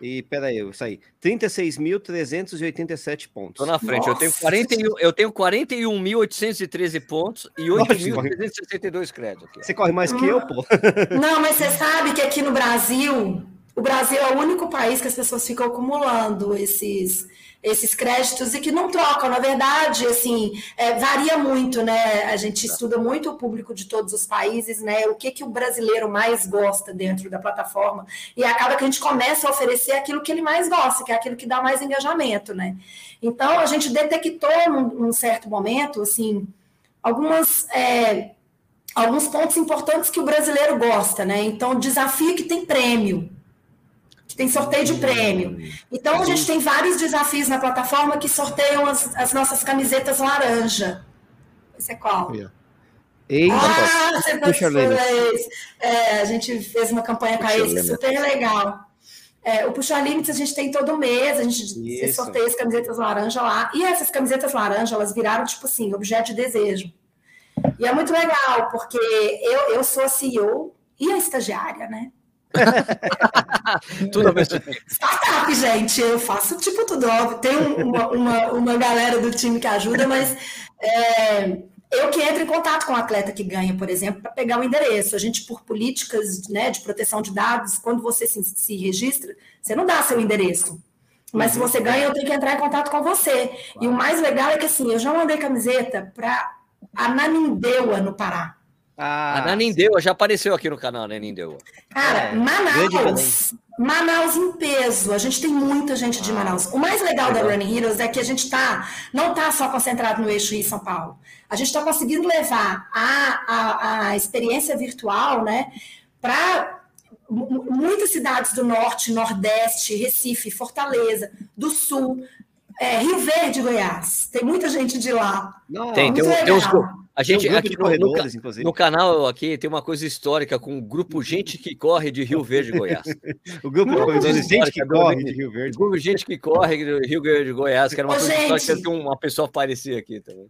E peraí, eu saí. 36.387 pontos. Tô na frente. Nossa. Eu tenho 41, eu tenho 41.813 pontos e 8.362 créditos. Você corre mais que eu, pô. Não, mas você sabe que aqui no Brasil o Brasil é o único país que as pessoas ficam acumulando esses, esses créditos e que não trocam. Na verdade, assim, é, varia muito, né? A gente estuda muito o público de todos os países, né? O que, que o brasileiro mais gosta dentro da plataforma. E acaba que a gente começa a oferecer aquilo que ele mais gosta, que é aquilo que dá mais engajamento, né? Então, a gente detectou num, num certo momento, assim, algumas. É, alguns pontos importantes que o brasileiro gosta, né? Então, desafio que tem prêmio tem sorteio de prêmio. Então, a gente tem vários desafios na plataforma que sorteiam as, as nossas camisetas laranja. Esse é qual? Eita, ah, você participou é, A gente fez uma campanha com a esse, super legal. É, o Puxa Limites a gente tem todo mês, a gente Isso. sorteia as camisetas laranja lá. E essas camisetas laranja, elas viraram, tipo assim, objeto de desejo. E é muito legal, porque eu, eu sou a CEO e a estagiária, né? tudo tempo. Startup, gente, eu faço tipo tudo óbvio. Tem uma, uma, uma galera do time que ajuda, mas é, eu que entro em contato com o atleta que ganha, por exemplo, para pegar o endereço. A gente, por políticas né, de proteção de dados, quando você se, se registra, você não dá seu endereço. Mas uhum. se você ganha, eu tenho que entrar em contato com você. E o mais legal é que assim, eu já mandei camiseta para Ananindeua, no Pará. Ah, a Nanindeua já apareceu aqui no canal, a Nanindeua. Cara, é, Manaus, Manaus em peso. A gente tem muita gente de ah, Manaus. O mais legal da Running Heroes é que a gente tá, não está só concentrado no eixo Rio São Paulo. A gente está conseguindo levar a, a, a experiência virtual né, para muitas cidades do norte, nordeste, Recife, Fortaleza, do sul, é, Rio Verde, Goiás. Tem muita gente de lá. Não, tem, tem, tem, uns, a gente um aqui no, no, no, canal aqui tem uma coisa histórica com o grupo Gente que Corre de Rio Verde, Goiás. o grupo de Corredores Gente que Corre de Rio Verde. O grupo Gente que Corre de Rio Verde, Goiás, que era uma Ô, coisa gente, histórica que uma pessoa aparecia aqui também.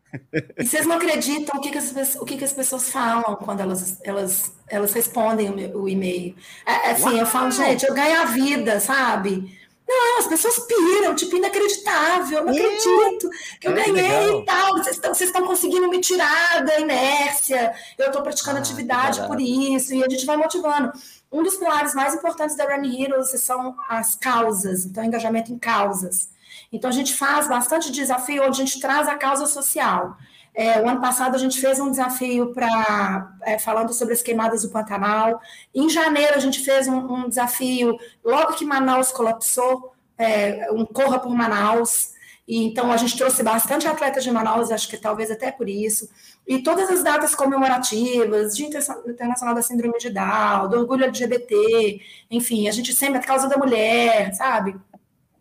E vocês não acreditam o que, que, as, o que, que as pessoas falam quando elas, elas, elas respondem o, o e-mail. É, assim, Uau! eu falo, gente, eu ganho a vida, sabe? Não, as pessoas piram, tipo, inacreditável, não acredito que eu é, ganhei legal. e tal. Vocês estão, vocês estão conseguindo me tirar da inércia, eu estou praticando ah, atividade por isso, e a gente vai motivando. Um dos pilares mais importantes da Run Heroes são as causas, então, engajamento em causas. Então, a gente faz bastante desafio onde a gente traz a causa social. É, o ano passado a gente fez um desafio para é, falando sobre as queimadas do Pantanal. Em janeiro a gente fez um, um desafio logo que Manaus colapsou, é, um corra por Manaus. E, então a gente trouxe bastante atletas de Manaus, acho que talvez até por isso. E todas as datas comemorativas, de Internacional da Síndrome de Down, do orgulho LGBT, enfim, a gente sempre a causa da mulher, sabe?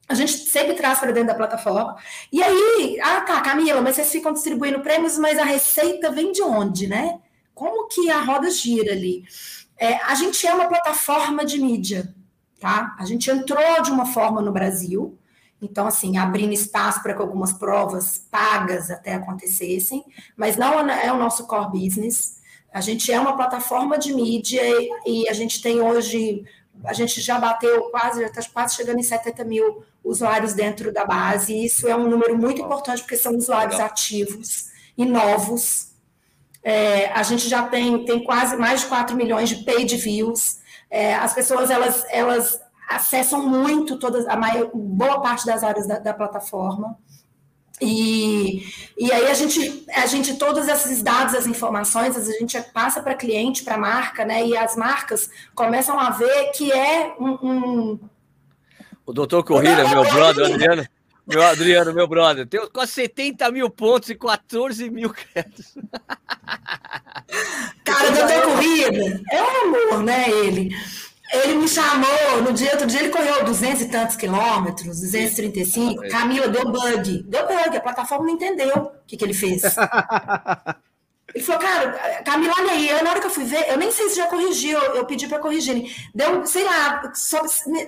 A gente sempre traz para dentro da plataforma. E aí, ah, tá, Camila, mas vocês ficam distribuindo prêmios, mas a receita vem de onde, né? Como que a roda gira ali? É, a gente é uma plataforma de mídia, tá? A gente entrou de uma forma no Brasil, então, assim, abrindo espaço para que algumas provas pagas até acontecessem, mas não é o nosso core business. A gente é uma plataforma de mídia e a gente tem hoje, a gente já bateu quase, já está quase chegando em 70 mil usuários dentro da base, e isso é um número muito importante, porque são usuários Legal. ativos e novos. É, a gente já tem, tem quase mais de 4 milhões de paid views. É, as pessoas elas, elas acessam muito todas, a maior, boa parte das áreas da, da plataforma. E, e aí a gente, a gente, todos esses dados, as informações, a gente passa para cliente, para marca, né? E as marcas começam a ver que é um, um o doutor Corrida, meu brother, Adriano. Meu Adriano, meu brother, tem quase 70 mil pontos e 14 mil créditos. Cara, o doutor Corrida é um amor, né? Ele. Ele me chamou no dia, outro dia ele correu 200 e tantos quilômetros, 235. Camila, deu bug. Deu bug, a plataforma não entendeu o que, que ele fez. Ele falou, cara, Camila, olha aí, eu, na hora que eu fui ver, eu nem sei se já corrigiu, eu, eu pedi para corrigirem. Deu, sei lá, só,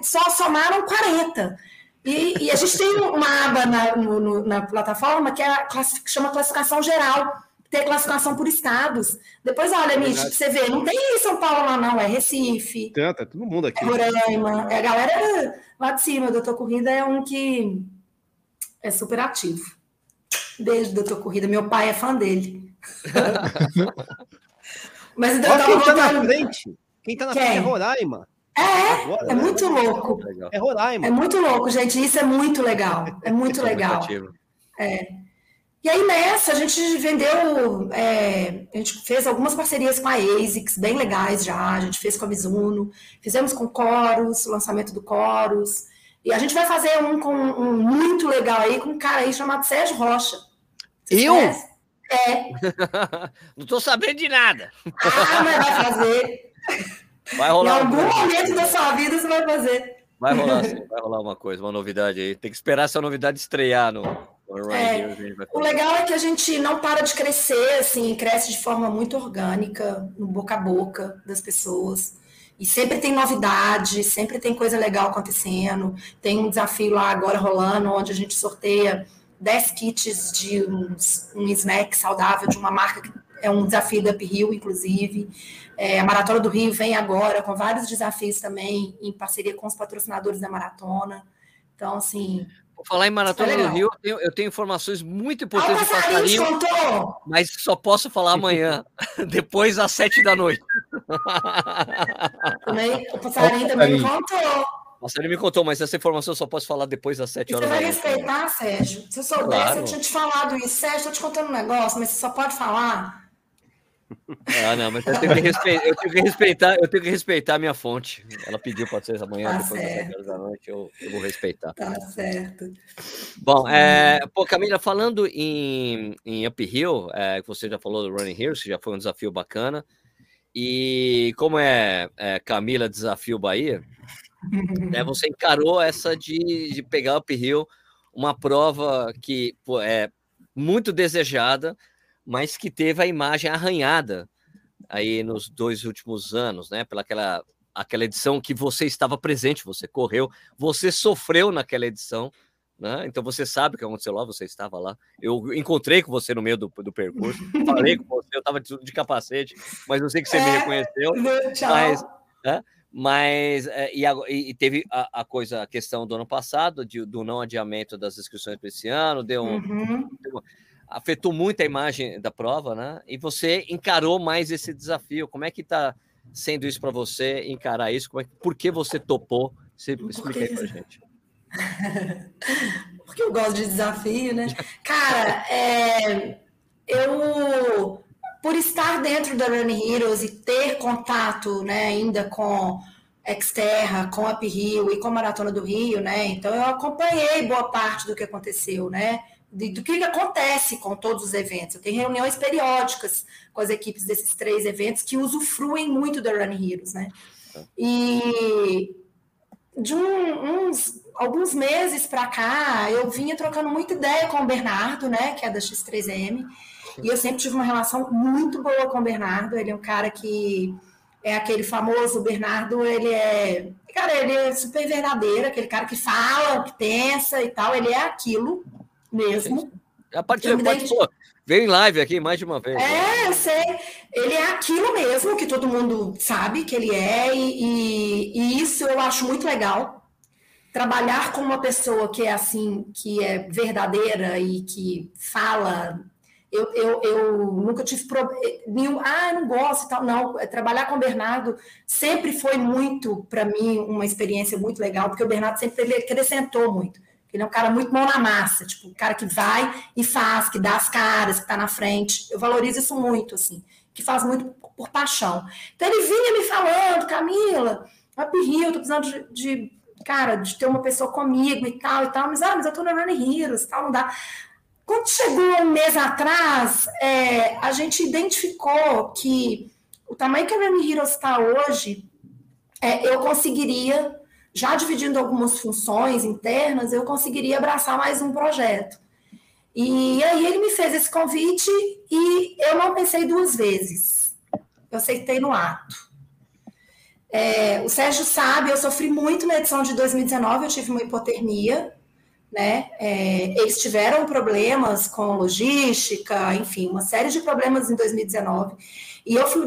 só somaram 40. E, e, a gente tem uma aba na, no, na plataforma que, é que chama classificação geral, tem classificação por estados. Depois, olha, Mitch, pra você ver, não tem São Paulo lá, não, é Recife. Tem, tá todo mundo aqui. É Roraima, é a galera lá de cima, o Doutor Corrida é um que é super ativo. Beijo, Doutor Corrida, meu pai é fã dele. Mas então, Olha quem tá na frente. Quem tá na quem? frente é Roraima. É, Agora, é né? muito louco. É Roraima. É muito louco, gente. Isso é muito legal. É muito legal. É. E aí, nessa, a gente vendeu, é, a gente fez algumas parcerias com a ASICS, bem legais já, a gente fez com a Mizuno, fizemos com Chorus, o lançamento do Chorus, e a gente vai fazer um, com, um muito legal aí com um cara aí chamado Sérgio Rocha. Vocês Eu? Conhecem? É. Não estou sabendo de nada. Ah, mas vai fazer. Vai rolar. Em algum momento da sua vida você vai fazer. Vai rolar, sim. Vai rolar uma coisa, uma novidade aí. Tem que esperar essa novidade estrear no. É, o legal é que a gente não para de crescer, assim, cresce de forma muito orgânica, no boca a boca das pessoas. E sempre tem novidade, sempre tem coisa legal acontecendo. Tem um desafio lá agora rolando, onde a gente sorteia 10 kits de uns, um snack saudável de uma marca que é um desafio da Up Rio, inclusive. É, a Maratona do Rio vem agora com vários desafios também, em parceria com os patrocinadores da maratona. Então, assim. Falar em Maratona do Rio, eu tenho, eu tenho, informações muito importantes de passarinho, contou. mas só posso falar amanhã, depois às sete da noite. Também, o passarinho também me contou. Nossa, ele me contou, mas essa informação eu só posso falar depois das 7 horas. Você vai respeitar, Sérgio? Se eu soubesse, claro. eu tinha te falado isso. Sérgio, estou te contando um negócio, mas você só pode falar Ah, não, mas eu tenho que respeitar, eu tenho que respeitar, eu tenho que respeitar a minha fonte. Ela pediu para ser amanhã, tá depois certo. das da noite, eu, eu, vou respeitar. Tá certo. Bom, é, pô, Camila, falando em, em Uphill, é, você já falou do Running Hills, que já foi um desafio bacana. E como é, é Camila Desafio Bahia, né, você encarou essa de, de pegar Uphill, uma prova que pô, é muito desejada, mas que teve a imagem arranhada aí nos dois últimos anos, né? Pela aquela, aquela edição que você estava presente, você correu, você sofreu naquela edição, né? Então você sabe o que aconteceu lá, você estava lá. Eu encontrei com você no meio do, do percurso, falei com você, eu estava de, de, capacete, mas eu sei que você é, me reconheceu. Tchau. Mas, né? mas é, e, e, teve a, a, coisa, a questão do ano passado, de, do não adiamento das inscrições para esse ano, deu um. Uhum. Deu, afetou muito a imagem da prova, né? E você encarou mais esse desafio. Como é que está sendo isso para você, encarar isso? Como é, por que você topou? Você explica aí para gente. Porque eu gosto de desafio, né? Cara, é, eu, por estar dentro da Run Heroes e ter contato né, ainda com Exterra, com a Rio e com a Maratona do Rio, né? Então eu acompanhei boa parte do que aconteceu, né? De, do que, acontece com todos os eventos. Eu tenho reuniões periódicas com as equipes desses três eventos que usufruem muito da Run Heroes, né? E de um, uns alguns meses para cá, eu vinha trocando muita ideia com o Bernardo, né, que é da X3M, e eu sempre tive uma relação muito boa com o Bernardo. Ele é um cara que é aquele famoso Bernardo, ele é, cara, ele é super verdadeiro, aquele cara que fala, que pensa e tal, ele é aquilo mesmo. A partir participou. Veio em live aqui mais de uma vez. É, né? eu sei. Ele é aquilo mesmo que todo mundo sabe que ele é, e, e, e, isso eu acho muito legal. Trabalhar com uma pessoa que é assim, que é verdadeira e que fala. Eu, eu, eu nunca tive problema. Ah, não gosto e tal. Não, trabalhar com o Bernardo sempre foi muito, para mim, uma experiência muito legal, porque o Bernardo sempre acrescentou muito. Ele é um cara muito mão na massa, tipo, um cara que vai e faz, que dá as caras, que está na frente. Eu valorizo isso muito, assim, que faz muito por, por paixão. Então ele vinha me falando, Camila, Up Rio, tô precisando de, de, cara, de ter uma pessoa comigo e tal e tal, mas, ah, mas eu tô na Running Heroes tal, não dá. Quando chegou um mês atrás, é, a gente identificou que o tamanho que a Running Heroes está hoje, é, eu conseguiria já dividindo algumas funções internas, eu conseguiria abraçar mais um projeto. E aí ele me fez esse convite e eu não pensei duas vezes. Eu aceitei no ato. É, o Sérgio sabe, eu sofri muito na edição de 2019, eu tive uma hipotermia, né? É, eles tiveram problemas com logística, enfim, uma série de problemas em 2019. E eu fui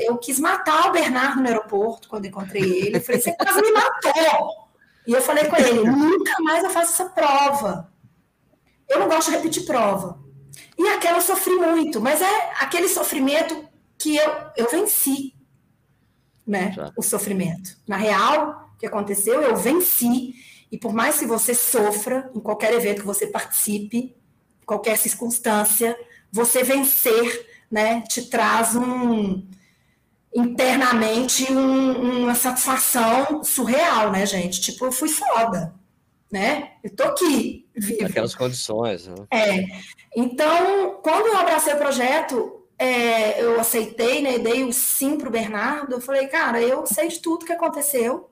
eu quis matar o Bernardo no aeroporto quando encontrei ele. Eu falei, você quase me matou. E eu falei com ele, nunca mais eu faço essa prova. Eu não gosto de repetir prova. E aquela eu sofri muito, mas é aquele sofrimento que eu, eu venci, né? O sofrimento. Na real, o que aconteceu, eu venci. E por mais que você sofra em qualquer evento que você participe, qualquer circunstância, você vencer né, te traz um internamente um, uma satisfação surreal, né, gente? Tipo, eu fui foda, né? Eu tô aqui, vivo. Aquelas condições. Né? É. Então, quando eu abracei o projeto, é, eu aceitei, né, dei o sim pro Bernardo, eu falei, cara, eu sei de tudo que aconteceu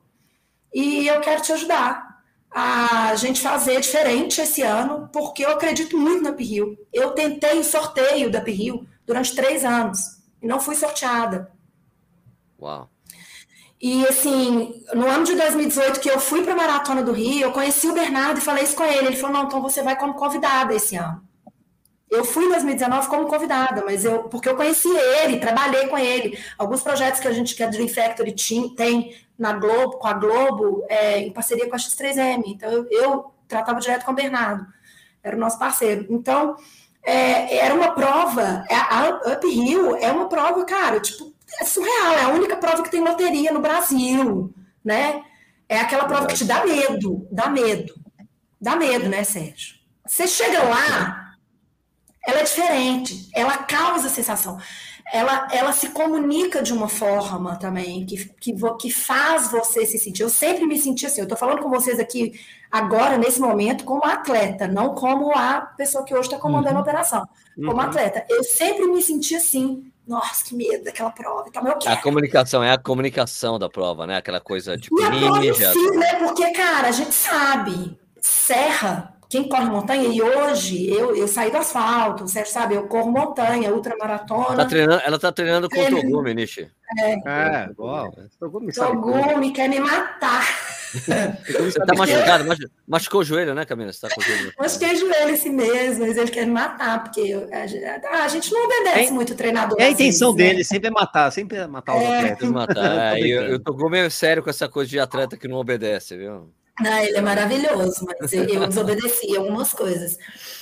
e eu quero te ajudar a gente fazer diferente esse ano, porque eu acredito muito na Pirril. Eu tentei o sorteio da Pirril, durante três anos e não fui sorteada. Uau. E assim, no ano de 2018 que eu fui para a Maratona do Rio, eu conheci o Bernardo e falei isso com ele. Ele falou: "Não, então você vai como convidada esse ano". Eu fui em 2019 como convidada, mas eu porque eu conheci ele, trabalhei com ele. Alguns projetos que a gente que a Dream Factory tem na Globo, com a Globo, é, em parceria com a X3M. Então eu, eu tratava direto com o Bernardo. Era o nosso parceiro. Então, é, era uma prova, é, a Up Hill é uma prova, cara, tipo, é surreal, é a única prova que tem loteria no Brasil, né? É aquela prova que te dá medo, dá medo, dá medo, né, Sérgio? Você chega lá, ela é diferente, ela causa sensação. ela, ela se comunica de uma forma também que, que, que faz você se sentir. Eu sempre me senti assim, eu estou falando com vocês aqui agora, nesse momento, como atleta, não como a pessoa que hoje está comandando uhum. a operação. Como uhum. atleta. Eu sempre me senti assim, nossa, que medo daquela prova. Então, eu quero. A comunicação é a comunicação da prova, né? Aquela coisa tipo e ninja. Sim, né? Porque, cara, a gente sabe, serra, quem corre montanha, e hoje eu, eu saí do asfalto, você sabe? Eu corro montanha, ultramaratona. Tá treinando, ela tá treinando com o Togumi, Nishi. É, é igual. Togumi, Togumi quer me matar. Você tá machucado, machucou o joelho, né, Camila? Você tá com o joelho. Machuquei o joelho assim mesmo, mas ele quer me matar, porque eu, a, a, gente não obedece é, muito o treinador. É a intenção vezes, dele, né? sempre é matar, sempre é matar os é. atletas. Matar. É, eu, eu tô meio sério com essa coisa de atleta que não obedece, viu? Não, ele é maravilhoso, mas eu desobedeci algumas coisas.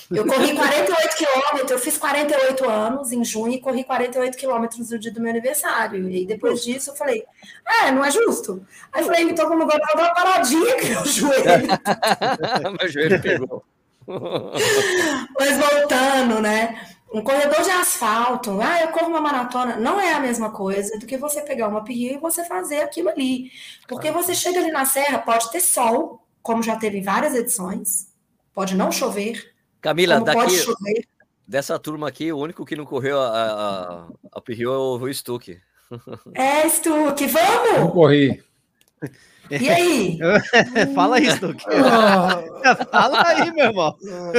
Eu corri 48 quilômetros, eu fiz 48 anos em junho e corri 48 quilômetros no dia do meu aniversário. E depois disso eu falei, é, não é justo. Aí eu falei, então como agora dar uma paradinha que meu joelho. meu joelho pegou. Mas voltando, né? Um corredor de asfalto, ah, eu corro uma maratona, não é a mesma coisa do que você pegar uma pirria e você fazer aquilo ali. Porque você chega ali na serra, pode ter sol, como já teve em várias edições, pode não chover. Camila, daqui, dessa turma aqui, o único que não correu a, a, a é o Stuck. É, Stuck, vamos! Não corri. E aí? Fala isso, Duque. Ah. Fala aí, meu irmão.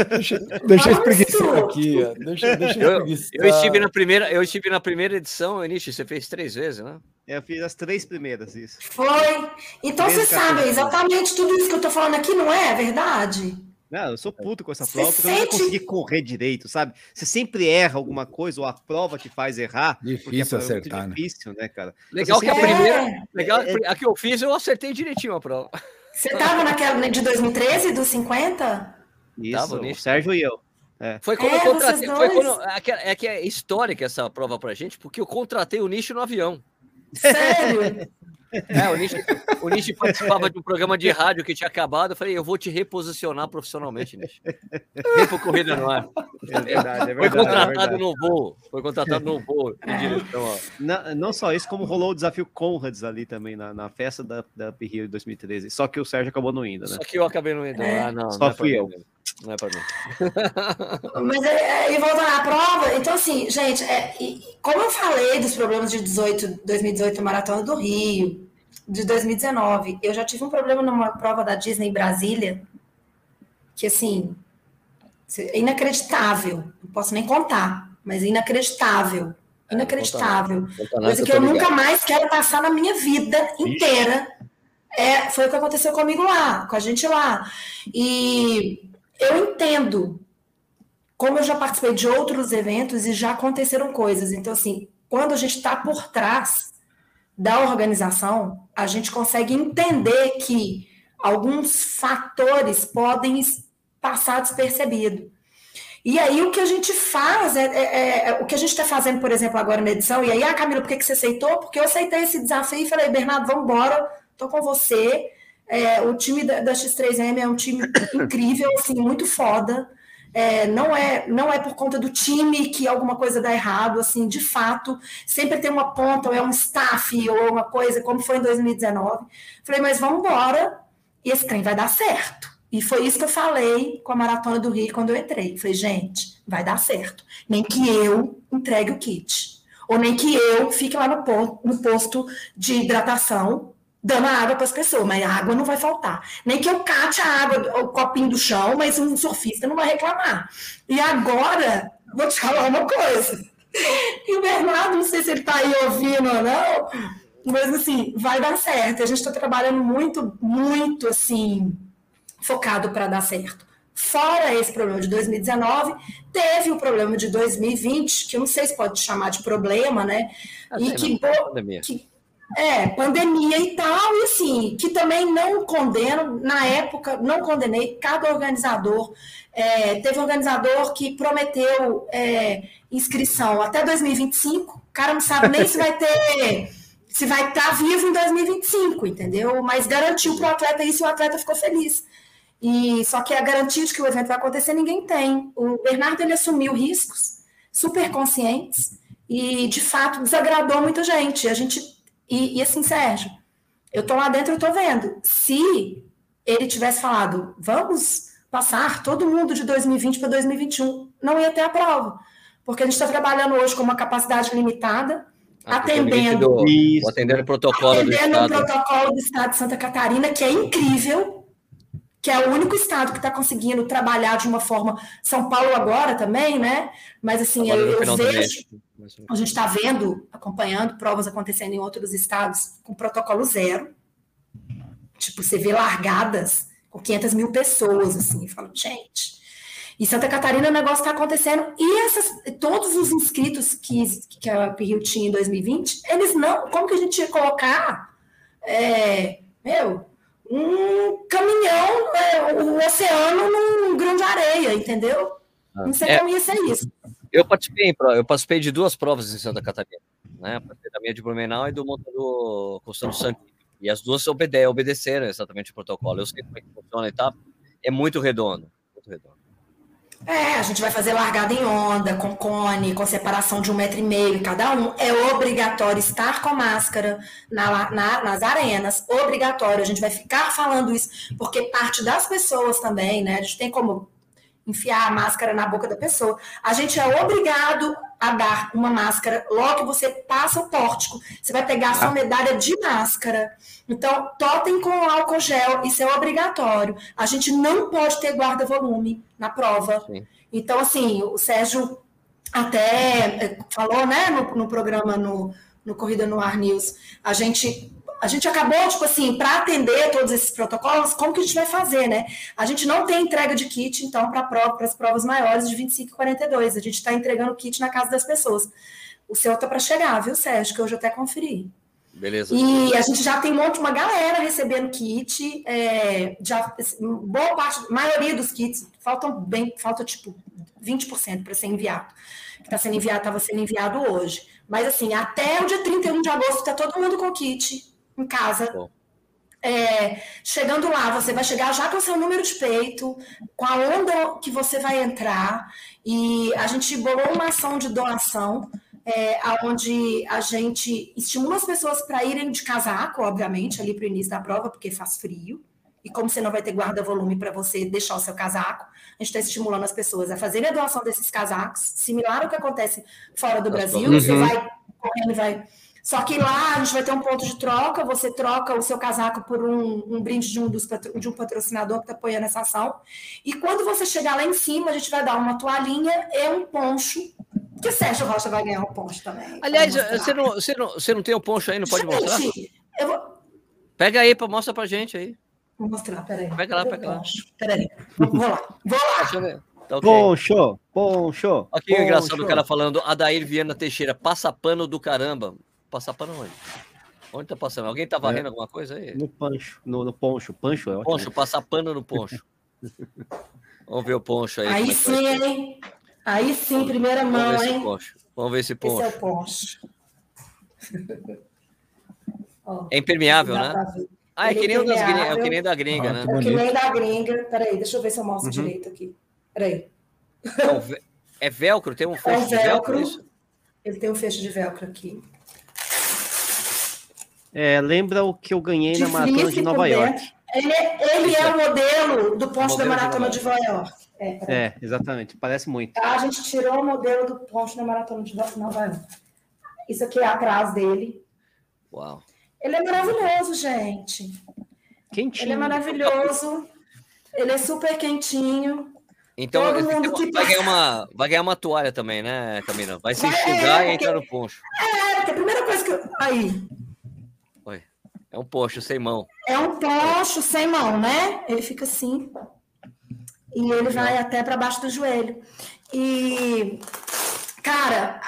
Deixa, deixa eu espreguiçar aqui. Deixa, deixa eu, eu, eu, estive na primeira, eu estive na primeira edição, Enishi, você fez três vezes, né? Eu fiz as três primeiras, isso. Foi. Então você sabe exatamente tudo isso que eu tô falando aqui, não é verdade? Não, eu sou puto com essa prova porque sente... eu não consegui correr direito, sabe? Você sempre erra alguma coisa ou a prova te faz errar. Difícil é acertar, né? difícil, né, cara? Legal que a primeira, legal, é... a que eu fiz eu acertei direitinho a prova. Você tava naquela de 2013 dos 50? Isso, tava, o Sérgio e eu. É. Foi quando é, eu contratei. Foi quando, é, que é histórica essa prova pra gente, porque eu contratei o nicho no avião. Sério? É, o Nishi, o Nishi participava de um programa de rádio que tinha acabado. Eu falei, eu vou te reposicionar profissionalmente, Nishi. Vem pro Corrida no Ar. É verdade, é verdade. Foi contratado é no voo. Foi contratado no voo em direção ó. Não, não só isso, como rolou o desafio Conrads ali também, na, na festa da, da Rio de 2013. Só que o Sérgio acabou não indo, né? Só que eu acabei não indo. É. Ah, não. Só não é fui eu. Mim. Não é para mim. Mas é, e voltando à prova, então assim, gente, é, como eu falei dos problemas de 18, 2018 Maratona do Rio, de 2019, eu já tive um problema numa prova da Disney Brasília, que assim, é inacreditável, não posso nem contar, mas inacreditável, é, inacreditável, coisa que eu nunca mais quero passar na minha vida inteira. É, foi o que aconteceu comigo lá, com a gente lá. E eu entendo, como eu já participei de outros eventos e já aconteceram coisas. Então, assim, quando a gente está por trás da organização, a gente consegue entender que alguns fatores podem passar despercebido. E aí o que a gente faz, é, é, é o que a gente está fazendo, por exemplo, agora na edição, e aí, ah, Camila, por que, que você aceitou? Porque eu aceitei esse desafio e falei, Bernardo, vamos embora, estou com você. É, o time da, da, X3M é um time incrível, assim, muito foda. É, não é não é por conta do time que alguma coisa dá errado, assim, de fato, sempre tem uma ponta, ou é um staff, ou uma coisa, como foi em 2019. Falei, mas vamos embora, e esse trem vai dar certo. E foi isso que eu falei com a Maratona do Rio quando eu entrei. Falei, gente, vai dar certo. Nem que eu entregue o kit. Ou nem que eu fique lá no no posto de hidratação dando água para as pessoas, mas a água não vai faltar. Nem que eu cate a água, o copinho do chão, mas um surfista não vai reclamar. E agora, vou te falar uma coisa. E o Bernardo, não sei se ele está aí ouvindo ou não, mas assim, vai dar certo. A gente está trabalhando muito, muito assim, focado para dar certo. Fora esse problema de 2019, teve o problema de 2020, que eu não sei se pode chamar de problema, né? Ah, e que, que, é, pandemia e tal, e assim, que também não condeno, na época, não condenei, cada organizador, é, teve um organizador que prometeu é, inscrição até 2025, o cara não sabe nem se vai ter, se vai estar tá vivo em 2025, entendeu? Mas garantiu para o atleta isso e o atleta ficou feliz. E só que a garantia de que o evento vai acontecer ninguém tem. O Bernardo ele assumiu riscos super conscientes e de fato desagradou muita gente. A gente e, e assim, Sérgio, eu tô lá dentro, eu tô vendo. Se ele tivesse falado, vamos passar todo mundo de 2020 para 2021, não ia ter a prova. Porque a gente está trabalhando hoje com uma capacidade limitada, ah, atendendo, do, atendendo o protocolo atendendo do Estado. o protocolo do Estado de Santa Catarina, que é incrível, que é o único estado que está conseguindo trabalhar de uma forma. São Paulo agora também, né? Mas assim, eu, eu vejo. A gente está vendo, acompanhando provas acontecendo em outros estados com protocolo zero. Tipo, você vê largadas com 500 mil pessoas, assim. falo, gente. Em Santa Catarina o negócio está acontecendo. E essas, todos os inscritos que, que a Rio tinha em 2020, eles não. Como que a gente ia colocar? É, meu, um caminhão, é, o oceano num grão de areia, entendeu? Ah, não sei é, como ia ser isso. Eu participei, eu participei de duas provas em Santa Catarina, né? Da minha de Blumenau e do montador Constantino Santos. E as duas obede obedeceram exatamente o protocolo. Eu sei como é que funciona e tá. É muito redondo. Muito redondo. É, a gente vai fazer largada em onda, com cone, com separação de um metro e meio cada um. É obrigatório estar com máscara na, na, nas arenas, obrigatório. A gente vai ficar falando isso, porque parte das pessoas também, né? A gente tem como enfiar a máscara na boca da pessoa. A gente é obrigado a dar uma máscara logo que você passa o pórtico. Você vai pegar a sua ah. medalha de máscara. Então, totem com álcool gel, isso é obrigatório. A gente não pode ter guarda-volume na prova. Sim. Então, assim, o Sérgio até eh, falou, né, no, no programa no, no Corrida no Ar News, a gente a gente acabou, tipo assim, para atender todos esses protocolos, como que a gente vai fazer, né? A gente não tem entrega de kit, então, para prova, as provas maiores de 25 e 42. A gente está entregando kit na casa das pessoas. O seu tá para chegar, viu, Sérgio? Que eu já até conferi. Beleza. E a gente já tem um monte, uma galera recebendo kit. É, já, boa parte, maioria dos kits, faltam bem, falta tipo 20% para ser enviado. Está sendo enviado, estava sendo enviado hoje. Mas assim, até o dia 31 de agosto está todo mundo com kit em casa. É, chegando lá, você vai chegar já com o seu número de peito, com a onda que você vai entrar, e a gente bolou uma ação de doação, é, onde a gente estimula as pessoas para irem de casaco, obviamente, ali para o início da prova, porque faz frio. E como você não vai ter guarda-volume para você deixar o seu casaco, a gente está estimulando as pessoas a fazerem a doação desses casacos, similar ao que acontece fora do Brasil. Uhum. Você vai correndo e vai só que lá a gente vai ter um ponto de troca, você troca o seu casaco por um, um brinde de um, dos, de um patrocinador que está apoiando essa ação. E quando você chegar lá em cima, a gente vai dar uma toalhinha e um poncho. Que o Sérgio Rocha vai ganhar um poncho também. Aliás, você não, você, não, você não tem o poncho aí, não pode gente, mostrar? Eu vou... Pega aí, pra, mostra pra gente aí. Vou mostrar, peraí. Pega lá, pega lá. Peraí, vou lá. Vou lá. Deixa eu ver. Tá okay. Poncho, poncho. Aqui o engraçado o cara falando, Adair Viana Teixeira, passa pano do caramba. Passar para onde? Onde tá passando? Alguém tá varrendo é, alguma coisa aí? No pancho, no, no poncho. Pancho é ótimo. Poncho, passar pano no poncho. Vamos ver o poncho aí. Aí é sim, hein? Aí sim, primeira Vamos mão, hein? Poncho. Vamos ver esse poncho. Esse é o poncho. é impermeável, né? Ah, é que, nem das gringa, é que nem da gringa, ah, né? É que nem da gringa. Peraí, deixa eu ver se eu mostro uhum. direito aqui. Peraí. Não, é velcro? Tem um fecho é velcro, de velcro? Isso? Ele tem um fecho de velcro aqui. É, lembra o que eu ganhei na maratona de Nova York. Ele, é, ele é o modelo do ponto da maratona de Nova York. É, é, exatamente, parece muito. A gente tirou o modelo do ponto da maratona de Nova York. Isso aqui é atrás dele. Uau. Ele é maravilhoso, gente. Quentinho. Ele é maravilhoso. Ele é super quentinho. Então vai, vai, ganhar uma, vai ganhar uma toalha também, né, Camila? Vai se enxugar é, e entrar no poncho. É, porque a primeira coisa que eu. Aí, é um posto sem mão. É um posto sem mão, né? Ele fica assim. E ele vai até para baixo do joelho. E, cara,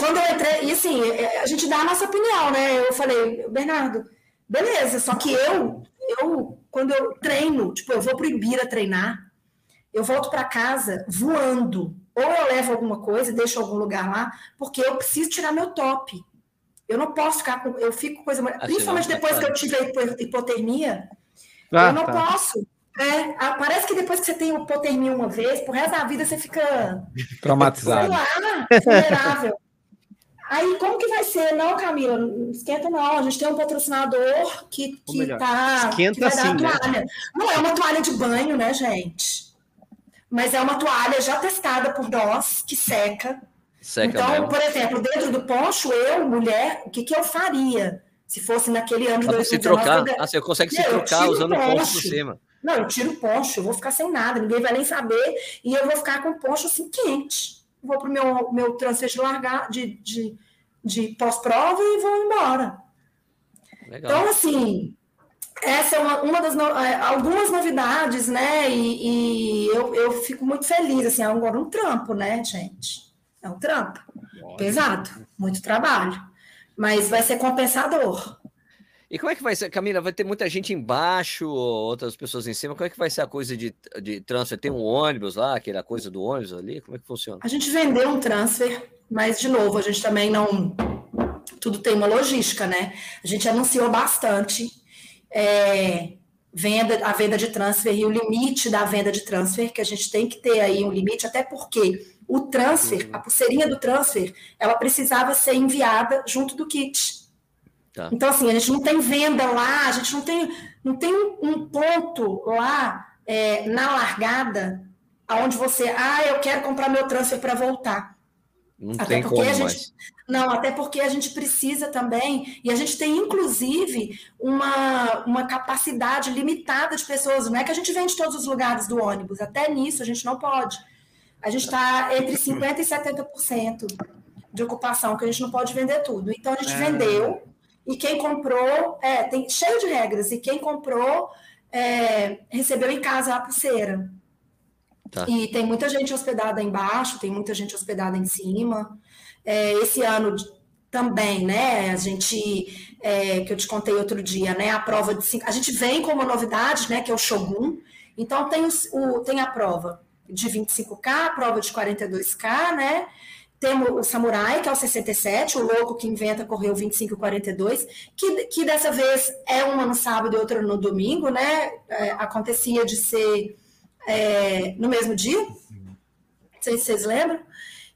quando eu entrei, e assim, a gente dá a nossa opinião, né? Eu falei, Bernardo, beleza, só que eu, eu quando eu treino, tipo, eu vou pro Ibira treinar, eu volto para casa voando. Ou eu levo alguma coisa, deixo algum lugar lá, porque eu preciso tirar meu top. Eu não posso ficar com. Eu fico com coisa. Assim, principalmente não, depois que eu tive a hipotermia, ah, eu não tá. posso. É, parece que depois que você tem hipotermia uma vez, por resto da vida você fica traumatizado. Sei lá, vulnerável. Aí, como que vai ser? Não, Camila, não esquenta não. A gente tem um patrocinador que, que, melhor, tá, esquenta que vai assim, dar a toalha. Né? Não é uma toalha de banho, né, gente? Mas é uma toalha já testada por nós, que seca. Seca então, mesmo. por exemplo, dentro do poncho, eu, mulher, o que, que eu faria? Se fosse naquele ano de 2019... Se trocar, eu... ah, você consegue se trocar usando o poncho por cima. Não, eu tiro o poncho, eu vou ficar sem nada, ninguém vai nem saber, e eu vou ficar com o poncho assim quente. Vou para o meu, meu transfer de largar, de, de, de pós-prova e vou embora. Legal. Então, assim, essa é uma, uma das no, é, algumas novidades, né? E, e, eu, eu fico muito feliz, assim, agora um trampo, né, gente? É um trampo. Pesado, muito trabalho. Mas vai ser compensador. E como é que vai ser, Camila? Vai ter muita gente embaixo, outras pessoas em cima. Como é que vai ser a coisa de, de transfer? Tem um ônibus lá, aquela coisa do ônibus ali? Como é que funciona? A gente vendeu um transfer, mas, de novo, a gente também não. Tudo tem uma logística, né? A gente anunciou bastante é, venda, a venda de transfer e o limite da venda de transfer, que a gente tem que ter aí um limite, até porque o transfer, uhum. a pulseirinha do transfer, ela precisava ser enviada junto do kit. Tá. Então, assim, a gente não tem venda lá, a gente não tem, não tem um ponto lá é, na largada onde você, ah, eu quero comprar meu transfer para voltar. Não até tem porque como a gente, mais. Não, até porque a gente precisa também, e a gente tem, inclusive, uma, uma capacidade limitada de pessoas. Não é que a gente vende todos os lugares do ônibus, até nisso a gente não pode. A gente está entre 50% e 70% de ocupação, que a gente não pode vender tudo. Então, a gente é. vendeu e quem comprou, é, tem cheio de regras, e quem comprou é, recebeu em casa a pulseira. Tá. E tem muita gente hospedada embaixo, tem muita gente hospedada em cima. É, esse ano também, né? A gente, é, que eu te contei outro dia, né? A prova de cinco, a gente vem com uma novidade, né? Que é o Shogun. Então tem, o, o tem a prova de 25K, a prova de 42K, né? Temos o Samurai, que é o 67, o louco que inventa correu 25 e 42, que, que dessa vez é uma no sábado e outra no domingo, né? É, acontecia de ser é, no mesmo dia. Não sei se vocês lembram.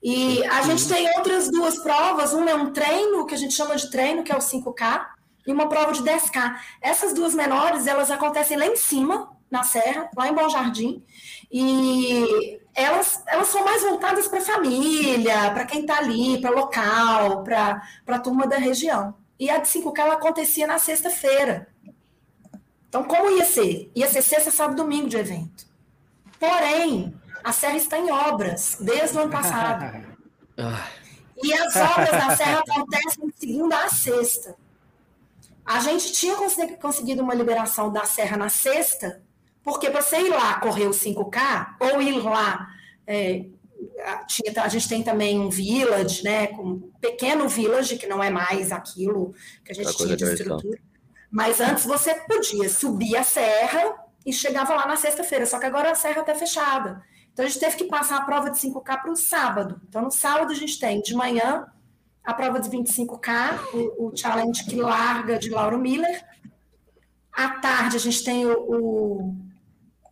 E a gente tem outras duas provas, uma é um treino, que a gente chama de treino, que é o 5K, e uma prova de 10K. Essas duas menores, elas acontecem lá em cima, na serra, lá em Bom Jardim, e elas, elas são mais voltadas para a família, para quem está ali, para local, para a turma da região. E a de 5K ela acontecia na sexta-feira. Então, como ia ser? Ia ser sexta, sábado, domingo de evento. Porém, a Serra está em obras desde o ano passado. e as obras da Serra acontecem de segunda a sexta. A gente tinha conseguido uma liberação da Serra na sexta, porque para você ir lá correr o 5K, ou ir lá, é, tinha, a gente tem também um village, né, com um pequeno village, que não é mais aquilo que a gente tinha de estrutura. Mas antes você podia subir a serra e chegava lá na sexta-feira, só que agora a serra está fechada. Então a gente teve que passar a prova de 5K para o sábado. Então no sábado a gente tem de manhã a prova de 25K, o, o challenge que larga de Lauro Miller. À tarde a gente tem o, o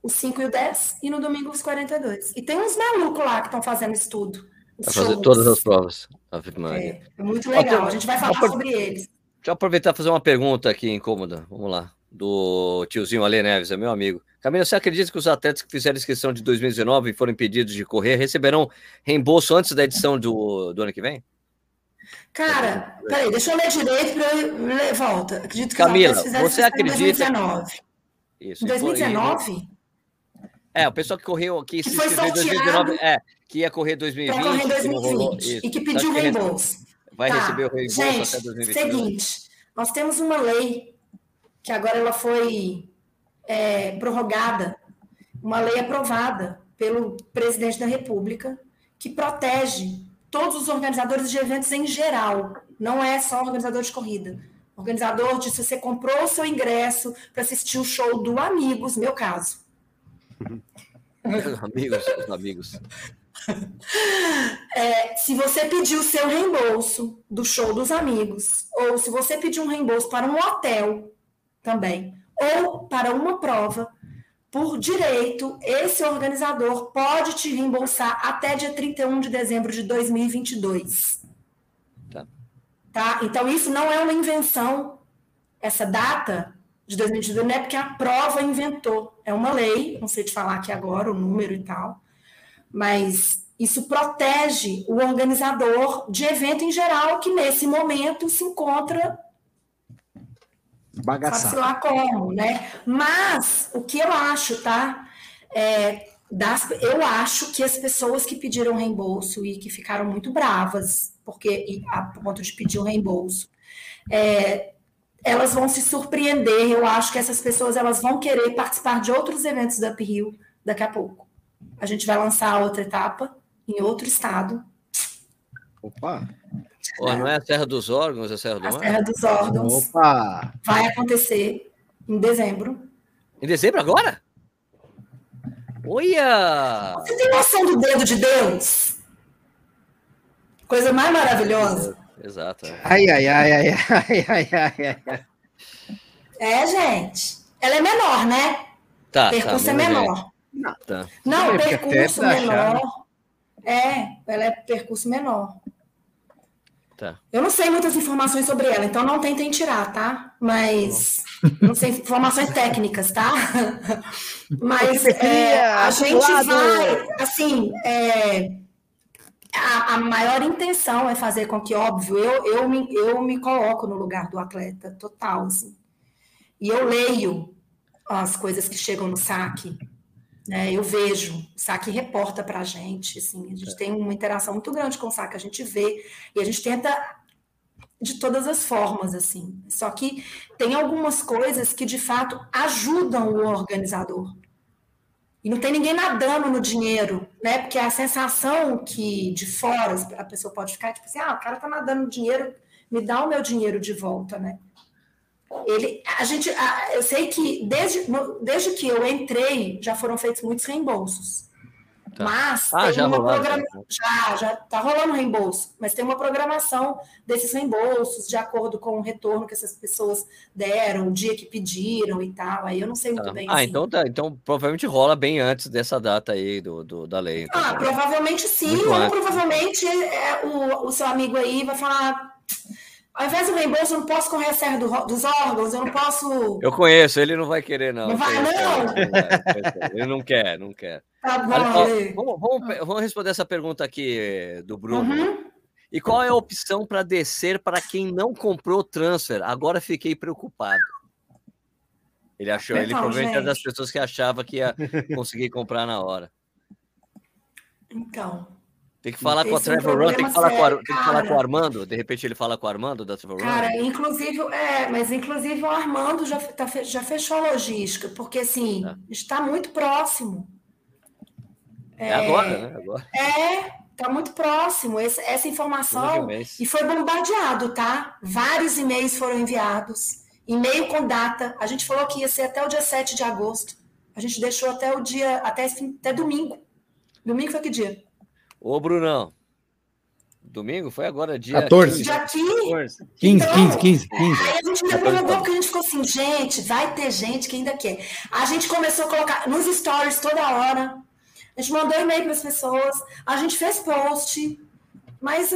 os 5 e o 10, e no domingo os 42. E tem uns malucos lá que estão fazendo estudo. Vai fazer todas as provas. É, é muito legal, a gente vai falar sobre eles. Deixa eu aproveitar e fazer uma pergunta aqui incômoda. Vamos lá. Do tiozinho Ale Neves, é meu amigo. Camila, você acredita que os atletas que fizeram inscrição de 2019 e foram impedidos de correr receberão reembolso antes da edição do, do ano que vem? Cara, peraí, deixa eu ler direito para eu volta. Acredito que Camila, você acredita? Em 2019. Isso, em 2019? É, o pessoal que correu, que, que se inscreveu em 2019, é, que ia correr 2020, correr 2020 que rolou, e que pediu que reembolso. Vai tá. receber o reembolso Gente, até 2020. Seguinte, nós temos uma lei que agora ela foi é, prorrogada, uma lei aprovada pelo presidente da República que protege todos os organizadores de eventos em geral, não é só organizador de corrida. Organizador de se você comprou o seu ingresso para assistir o show do Amigos, meu caso amigos, amigos. É, se você pedir o seu reembolso do show dos amigos, ou se você pedir um reembolso para um hotel também, ou para uma prova, por direito, esse organizador pode te reembolsar até dia 31 de dezembro de 2022. Tá. Tá? Então, isso não é uma invenção. Essa data de 2022 não é porque a prova inventou. É uma lei, não sei te falar aqui agora o número e tal, mas isso protege o organizador de evento em geral que nesse momento se encontra bagaçado. lá como, né? Mas o que eu acho, tá? É, das, eu acho que as pessoas que pediram reembolso e que ficaram muito bravas porque a ponto de pedir o reembolso. É, elas vão se surpreender. Eu acho que essas pessoas elas vão querer participar de outros eventos da Rio daqui a pouco. A gente vai lançar outra etapa em outro estado. Opa! Oh, não é a Serra dos Órgãos, é a Serra do a Mar? A Serra dos Órgãos. Opa! Vai acontecer em dezembro. Em dezembro agora? Olha! Você tem noção do dedo de Deus? Coisa mais maravilhosa. Exato. Ai, ai, ai, ai, ai, ai, ai, ai. É, gente. Ela é menor, né? Tá. O percurso tá, é menor. Não, tá. não é, percurso menor. É, ela é percurso menor. Tá. Eu não sei muitas informações sobre ela, então não tentem tirar, tá? Mas tá não sei informações técnicas, tá? Mas é, a gente vai, assim, é, a, a, maior intenção é fazer com que, óbvio, eu, eu, me, eu me coloco no lugar do atleta total, assim. E eu leio as coisas que chegam no saque, né? Eu vejo, o saque reporta para a gente, assim, a gente é. tem uma interação muito grande com o saque, a gente vê e a gente tenta de todas as formas, assim. Só que tem algumas coisas que de fato ajudam o organizador. E não tem ninguém nadando no dinheiro, né? Porque a sensação que de fora a pessoa pode ficar tipo assim, ah, o cara tá nadando no dinheiro, me dá o meu dinheiro de volta, né? Ele, a gente, eu sei que desde, desde que eu entrei já foram feitos muitos reembolsos. Tá. Mas ah, já, programa... já já está rolando reembolso, mas tem uma programação desses reembolsos de acordo com o retorno que essas pessoas deram, o dia que pediram e tal. Aí eu não sei muito tá. bem. Ah, assim. então tá. Então provavelmente rola bem antes dessa data aí do, do da lei. Então, ah, provavelmente sim, ou antes. provavelmente é, o, o seu amigo aí vai falar ao invés do reembolso, eu não posso correr a serra do, dos órgãos, eu não posso. Eu conheço, ele não vai querer, não. Não vai, não? Ele não quer, não quer. Tá bom, Olha, vamos, vamos, vamos, responder essa pergunta aqui do Bruno. Uhum. E qual é a opção para descer para quem não comprou transfer? Agora fiquei preocupado. Ele achou, então, ele provavelmente era das pessoas que achava que ia conseguir comprar na hora. Então, tem que falar com a Trevor Run, tem que falar, com, a, tem que falar com o Armando. De repente ele fala com o Armando da Trevor Run. Cara, inclusive, é, mas inclusive o Armando já, tá, já fechou a logística, porque assim, é. está muito próximo. É, é agora, né? Agora. É, está muito próximo. Esse, essa informação. E foi bombardeado, tá? Vários e-mails foram enviados. E-mail com data. A gente falou que ia ser até o dia 7 de agosto. A gente deixou até o dia, até, até domingo. Domingo foi que dia? Ô, Brunão. Domingo? Foi agora, dia 14. 15. Dia 15. 15, 15, 15, 15. Aí a gente derrubou porque a gente ficou assim, gente, vai ter gente que ainda quer. A gente começou a colocar nos stories toda hora. A gente mandou e-mail para as pessoas. A gente fez post. Mas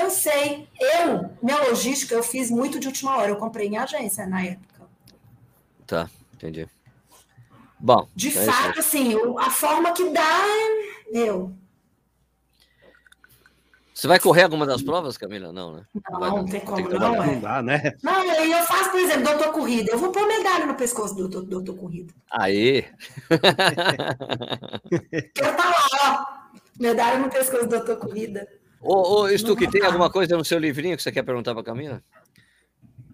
eu sei, eu, minha logística, eu fiz muito de última hora. Eu comprei em agência na época. Tá, entendi. Bom. De é fato, assim, a forma que dá, eu. Você vai correr alguma das provas, Camila? Não, né? Não, não, não tem como, tem não, é. não dá, né? Não, eu faço, por exemplo, doutor corrida. Eu vou pôr medalha no pescoço do doutor, doutor corrida. Aí. Quero tá lá, ó. Medalha no pescoço do doutor corrida. Ô, ô Stuque, tem alguma coisa no seu livrinho que você quer perguntar para Camila?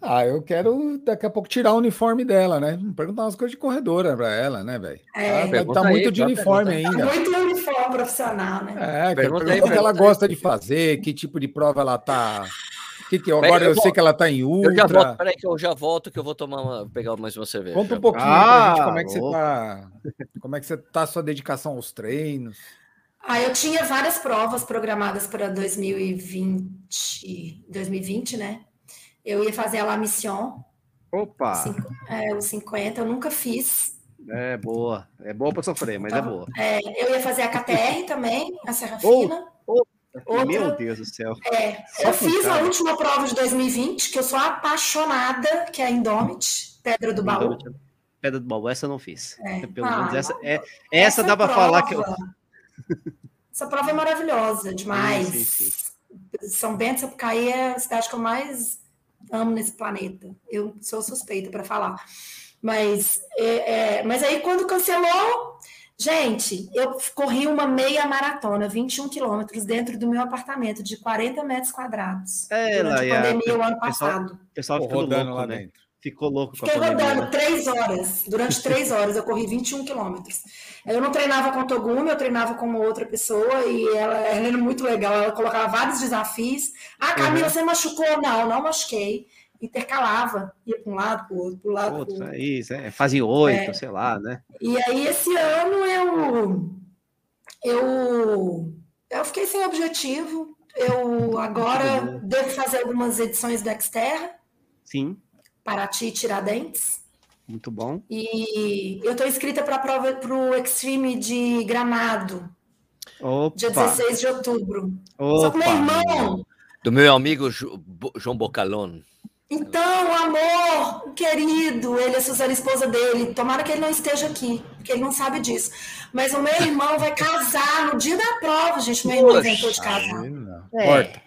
Ah, eu quero daqui a pouco tirar o uniforme dela, né? Perguntar umas coisas de corredora para ela, né, velho? É, ela tá muito de uniforme ainda. Tá muito uniforme profissional, né? É, pergunta aí, o que ela gosta de fazer, que tipo de prova ela tá. Que que, agora eu, eu sei que ela tá em ultra. Eu já volto, peraí que eu já volto que eu vou tomar uma, pegar mais uma cerveja. Conta um pouquinho ah, pra gente como é que você tá. Como é que você tá a sua dedicação aos treinos? Ah, eu tinha várias provas programadas para 2020, 2020, né? Eu ia fazer a La Mission. Opa! Cinco, é, os 50, eu nunca fiz. É boa. É boa para sofrer, mas é então, é boa. É, eu ia fazer a KTR também, a Serra oh, Fina. Oh, Outra, Meu Deus do céu. É, eu fiz a última prova de 2020, que eu sou apaixonada, que é a Indomit, Pedra do Baú. Pedra do Baú, essa eu não fiz. É. Pelo ah, menos essa, é, essa, essa dá para falar que eu. Essa prova é maravilhosa demais. Sim, sim, sim. São Bento Sapucaí é a cidade que eu mais amo nesse planeta. Eu sou suspeita para falar. Mas, é, é, mas aí quando cancelou, gente, eu corri uma meia maratona, 21 quilômetros, dentro do meu apartamento, de 40 metros quadrados. É, durante a pandemia o ano passado. O pessoal, pessoal rodando louco, lá né? dentro. Ficou louco Fiquei com a rodando três horas. Durante três horas eu corri 21 quilômetros. Eu não treinava com o Togumi, eu treinava com uma outra pessoa e ela, ela era muito legal. Ela colocava vários desafios. Ah, Camila, uhum. você machucou? Não, não machuquei. Intercalava, ia para um lado, para o outro, para o lado. Outro, é isso, é. fazia oito, é. sei lá, né? E aí, esse ano eu, eu, eu fiquei sem objetivo. Eu agora devo fazer algumas edições do Xterra. Sim. Paraty e Tiradentes. Muito bom. E eu estou inscrita para a prova para o Extreme de Gramado. Opa. Dia 16 de outubro. Opa. Só que meu irmão. Do meu amigo João Bocalon. Então, amor, querido, ele é a Suzana, esposa dele. Tomara que ele não esteja aqui, porque ele não sabe disso. Mas o meu irmão vai casar no dia da prova, gente. Meu irmão inventou de casar. É. Corta,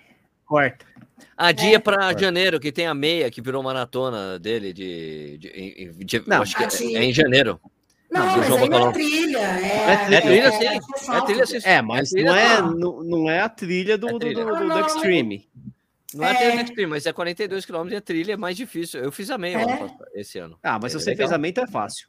corta. A dia é. para janeiro, que tem a meia que virou maratona dele de. de, de, de não, acho que é, é, em janeiro. Não, não mas aí não é trilha. É, é, trilha, sim. É, trilha, sim. É, mas não, é, não, não é a trilha do, do, do, do, do Extreme. Não é, é... Extreme, mas é 42 km e a trilha é mais difícil. Eu fiz a meia é? esse ano. Ah, mas é se você legal. fez a meia, então é fácil.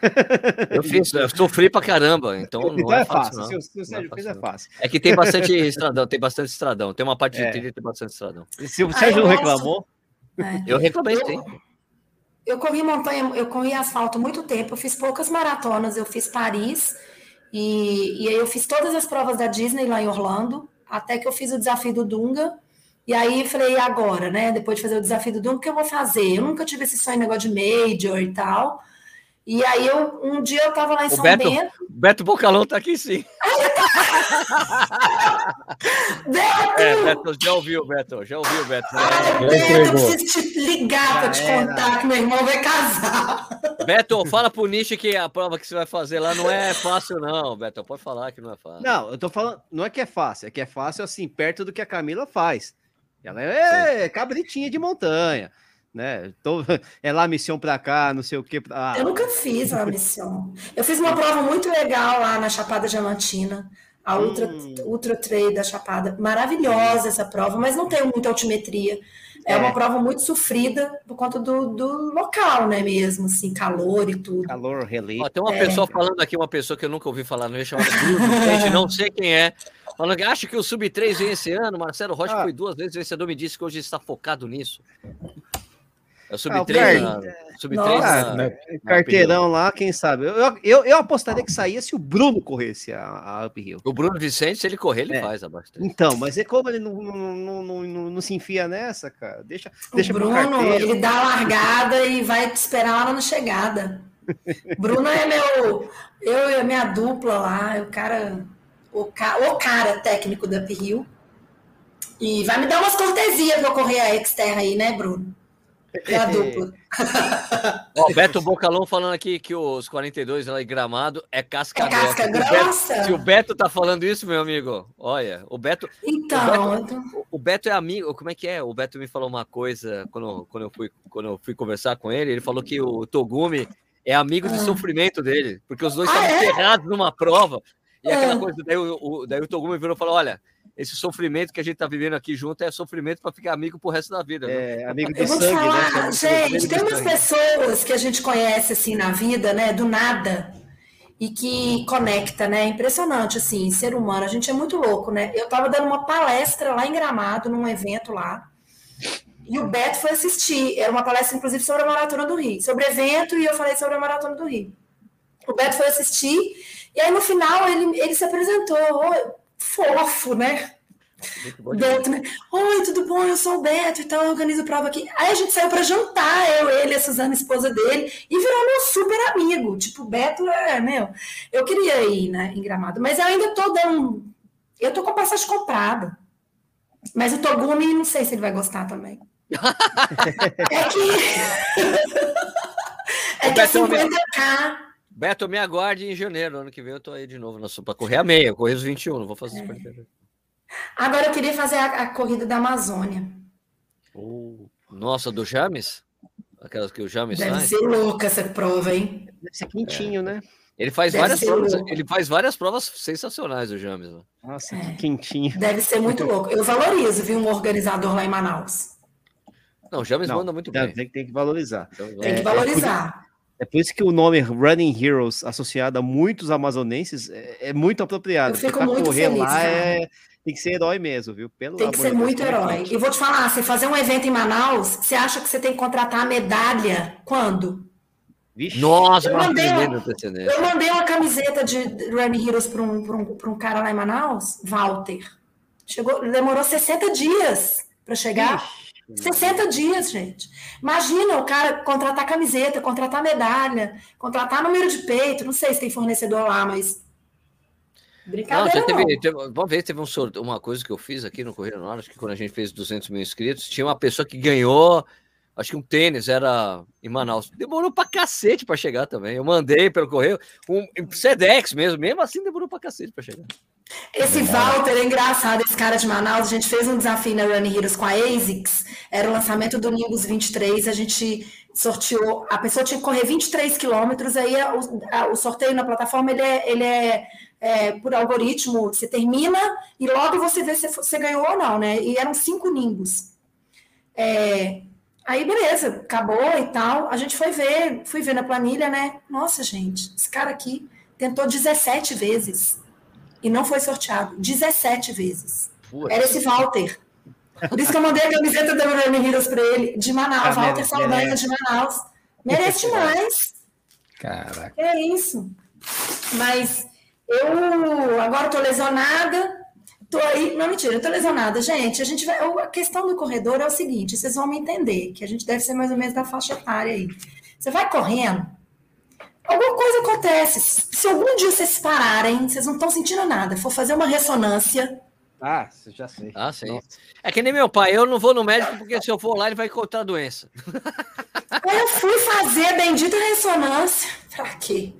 Eu fiz, eu sofri pra caramba, então não então é, é fácil. Não. Se, se o Sérgio fez, é fácil. É que tem bastante estradão, tem bastante estradão. Tem uma parte de é. trilha e tem bastante estradão. Se o ah, Sérgio ah, não reclamou... É. Eu reclamei, sim. Eu corri montanha, eu corri asfalto muito tempo, eu fiz poucas maratonas, eu fiz Paris, e, e aí eu fiz todas as provas da Disney lá em Orlando, até que eu fiz o desafio do Dunga, e aí falei, agora, né? Depois de fazer o desafio do Dunga, o que eu vou fazer? Eu nunca tive esse sonho, negócio de major e tal. E aí eu um dia eu tava lá em o São Beto, Bento. Beto Bocalão tá aqui sim. Beto! É, Beto, já ouviu, Beto, já ouviu, Beto. Ai, Beto, eu preciso te ligar para te contar que meu irmão vai casar. Beto, fala pro Nishi que a prova que você vai fazer lá não é fácil, não, Beto. Pode falar que não é fácil. Não, eu tô falando, não é que é fácil, é que é fácil assim, perto do que a Camila faz. Ela é cabritinha de montanha né? Tô, é lá missão para cá, não sei o que. Ah. Eu nunca fiz uma missão. Eu fiz uma prova muito legal lá na Chapada Diamantina, a Ultra, hum. Ultra Trail da Chapada. Maravilhosa essa prova, mas não tem muita altimetria. É, é, uma prova muito sofrida por conta do, do local, né? Mesmo, assim, calor e tudo. Calor, relíquio. tem uma é. pessoa falando aqui, uma pessoa que eu nunca ouvi falar, não é chamada gente, não sei quem é. Falando que acha que o Sub-3 vem esse ano. Marcelo Rocha ah. foi duas vezes vencedor, me disse que hoje está focado nisso. É o sub-3 ah, sub na, na, Carteirão lá, quem sabe. Eu, eu, eu apostaria que saía se o Bruno corresse a, a Uphill. O Bruno Vicente, se ele correr, ele é. faz a bastante. Então, mas é como ele não, não, não, não, não se enfia nessa, cara. Deixa, o deixa Bruno, ele dá a largada e vai te esperar lá na chegada. Bruno é meu. Eu e a minha dupla lá, o cara. O, ca, o cara técnico da Uphill. E vai me dar umas cortesias pra correr a Xterra aí, né, Bruno? É a dupla. Ó, Beto Bocalão falando aqui que os 42 lá em Gramado é casca, é casca grossa. Beto, se o Beto tá falando isso, meu amigo, olha, o Beto. Então. O Beto, então... o Beto é amigo. Como é que é? O Beto me falou uma coisa quando, quando, eu, fui, quando eu fui conversar com ele. Ele falou que o Togumi é amigo de ah. sofrimento dele, porque os dois ah, estavam é? ferrados numa prova. E aquela é. coisa, daí o, daí o Togumi virou e falou: olha esse sofrimento que a gente está vivendo aqui junto é sofrimento para ficar amigo pro resto da vida. É, né? amigo de sangue, né? falar, né? Gente, tem umas pessoas que a gente conhece assim na vida, né? Do nada. E que conecta, né? Impressionante, assim, ser humano. A gente é muito louco, né? Eu estava dando uma palestra lá em Gramado, num evento lá. E o Beto foi assistir. Era uma palestra, inclusive, sobre a Maratona do Rio. Sobre evento, e eu falei sobre a Maratona do Rio. O Beto foi assistir. E aí, no final, ele, ele se apresentou fofo, né? Beto, né? Oi, tudo bom? Eu sou o Beto e então eu organizo prova aqui. Aí a gente saiu para jantar, eu, ele, a Suzana, esposa dele, e virou meu super amigo. Tipo, o Beto é, meu. Eu queria ir, né, em Gramado, mas eu ainda tô dando. Eu tô com a passagem comprada. Mas o Togumi, não sei se ele vai gostar também. é que. é que é 50k. Beto, me aguarde em janeiro, ano que vem eu tô aí de novo para correr a meia, correr os 21, não vou fazer é. Agora eu queria fazer a, a corrida da Amazônia. Oh, nossa, do James? Aquelas que o James Deve faz? ser louca essa prova, hein? Deve ser quentinho, é. né? Ele faz várias provas, ele faz várias provas sensacionais, o James. Nossa, é. que quentinho. Deve ser muito louco. Eu valorizo, vi um organizador lá em Manaus. Não, o James Não, manda muito bem. Tem, tem que valorizar. Tem que valorizar. É por isso que o nome Running Heroes, associado a muitos amazonenses, é, é muito apropriado. Eu fico muito correr feliz, lá é, tem que ser herói mesmo, viu? Pelo tem que ser muito herói. E vou te falar, você fazer um evento em Manaus, você acha que você tem que contratar a medalha quando? Vixe. Nossa, eu mandei, uma, eu mandei uma camiseta de Running Heroes para um, um, um cara lá em Manaus, Walter. Chegou, demorou 60 dias para chegar. Vixe. 60 dias, gente. Imagina o cara contratar camiseta, contratar medalha, contratar número de peito. Não sei se tem fornecedor lá, mas. Brincadeira. Não, teve, teve, uma vez teve um uma coisa que eu fiz aqui no Correio Norte, que quando a gente fez 200 mil inscritos, tinha uma pessoa que ganhou, acho que um tênis, era em Manaus. Demorou pra cacete pra chegar também. Eu mandei pelo correio, um Sedex mesmo, mesmo assim demorou pra cacete pra chegar. Esse Walter é engraçado, esse cara de Manaus. A gente fez um desafio na Running Heroes com a ASICS. Era o lançamento do Nimbus 23. A gente sorteou. A pessoa tinha que correr 23 quilômetros. Aí o, o, sorteio na plataforma ele é, ele é, é, por algoritmo. Você termina e logo você vê se você ganhou ou não, né? E eram cinco Nimbus. É, aí, beleza, acabou e tal. A gente foi ver, fui ver na planilha, né? Nossa, gente, esse cara aqui tentou 17 vezes e não foi sorteado 17 vezes. Era esse Walter. Por isso que eu mandei a camiseta da Running Heroes para ele, de Manaus, ah, Walter Saldanha de Manaus. Merece demais. Caraca. É isso. Mas eu agora estou lesionada, tô aí. Não, mentira, eu tô lesionada. Gente, a gente vai. A questão do corredor é o seguinte: vocês vão me entender, que a gente deve ser mais ou menos da faixa etária aí. Você vai correndo, alguma coisa acontece. Se algum dia vocês pararem, vocês não estão sentindo nada, for fazer uma ressonância. Ah, já sei. Ah, sim. Nossa. É que nem meu pai, eu não vou no médico porque se eu for lá ele vai encontrar a doença. Eu fui fazer a bendita ressonância. Pra quê?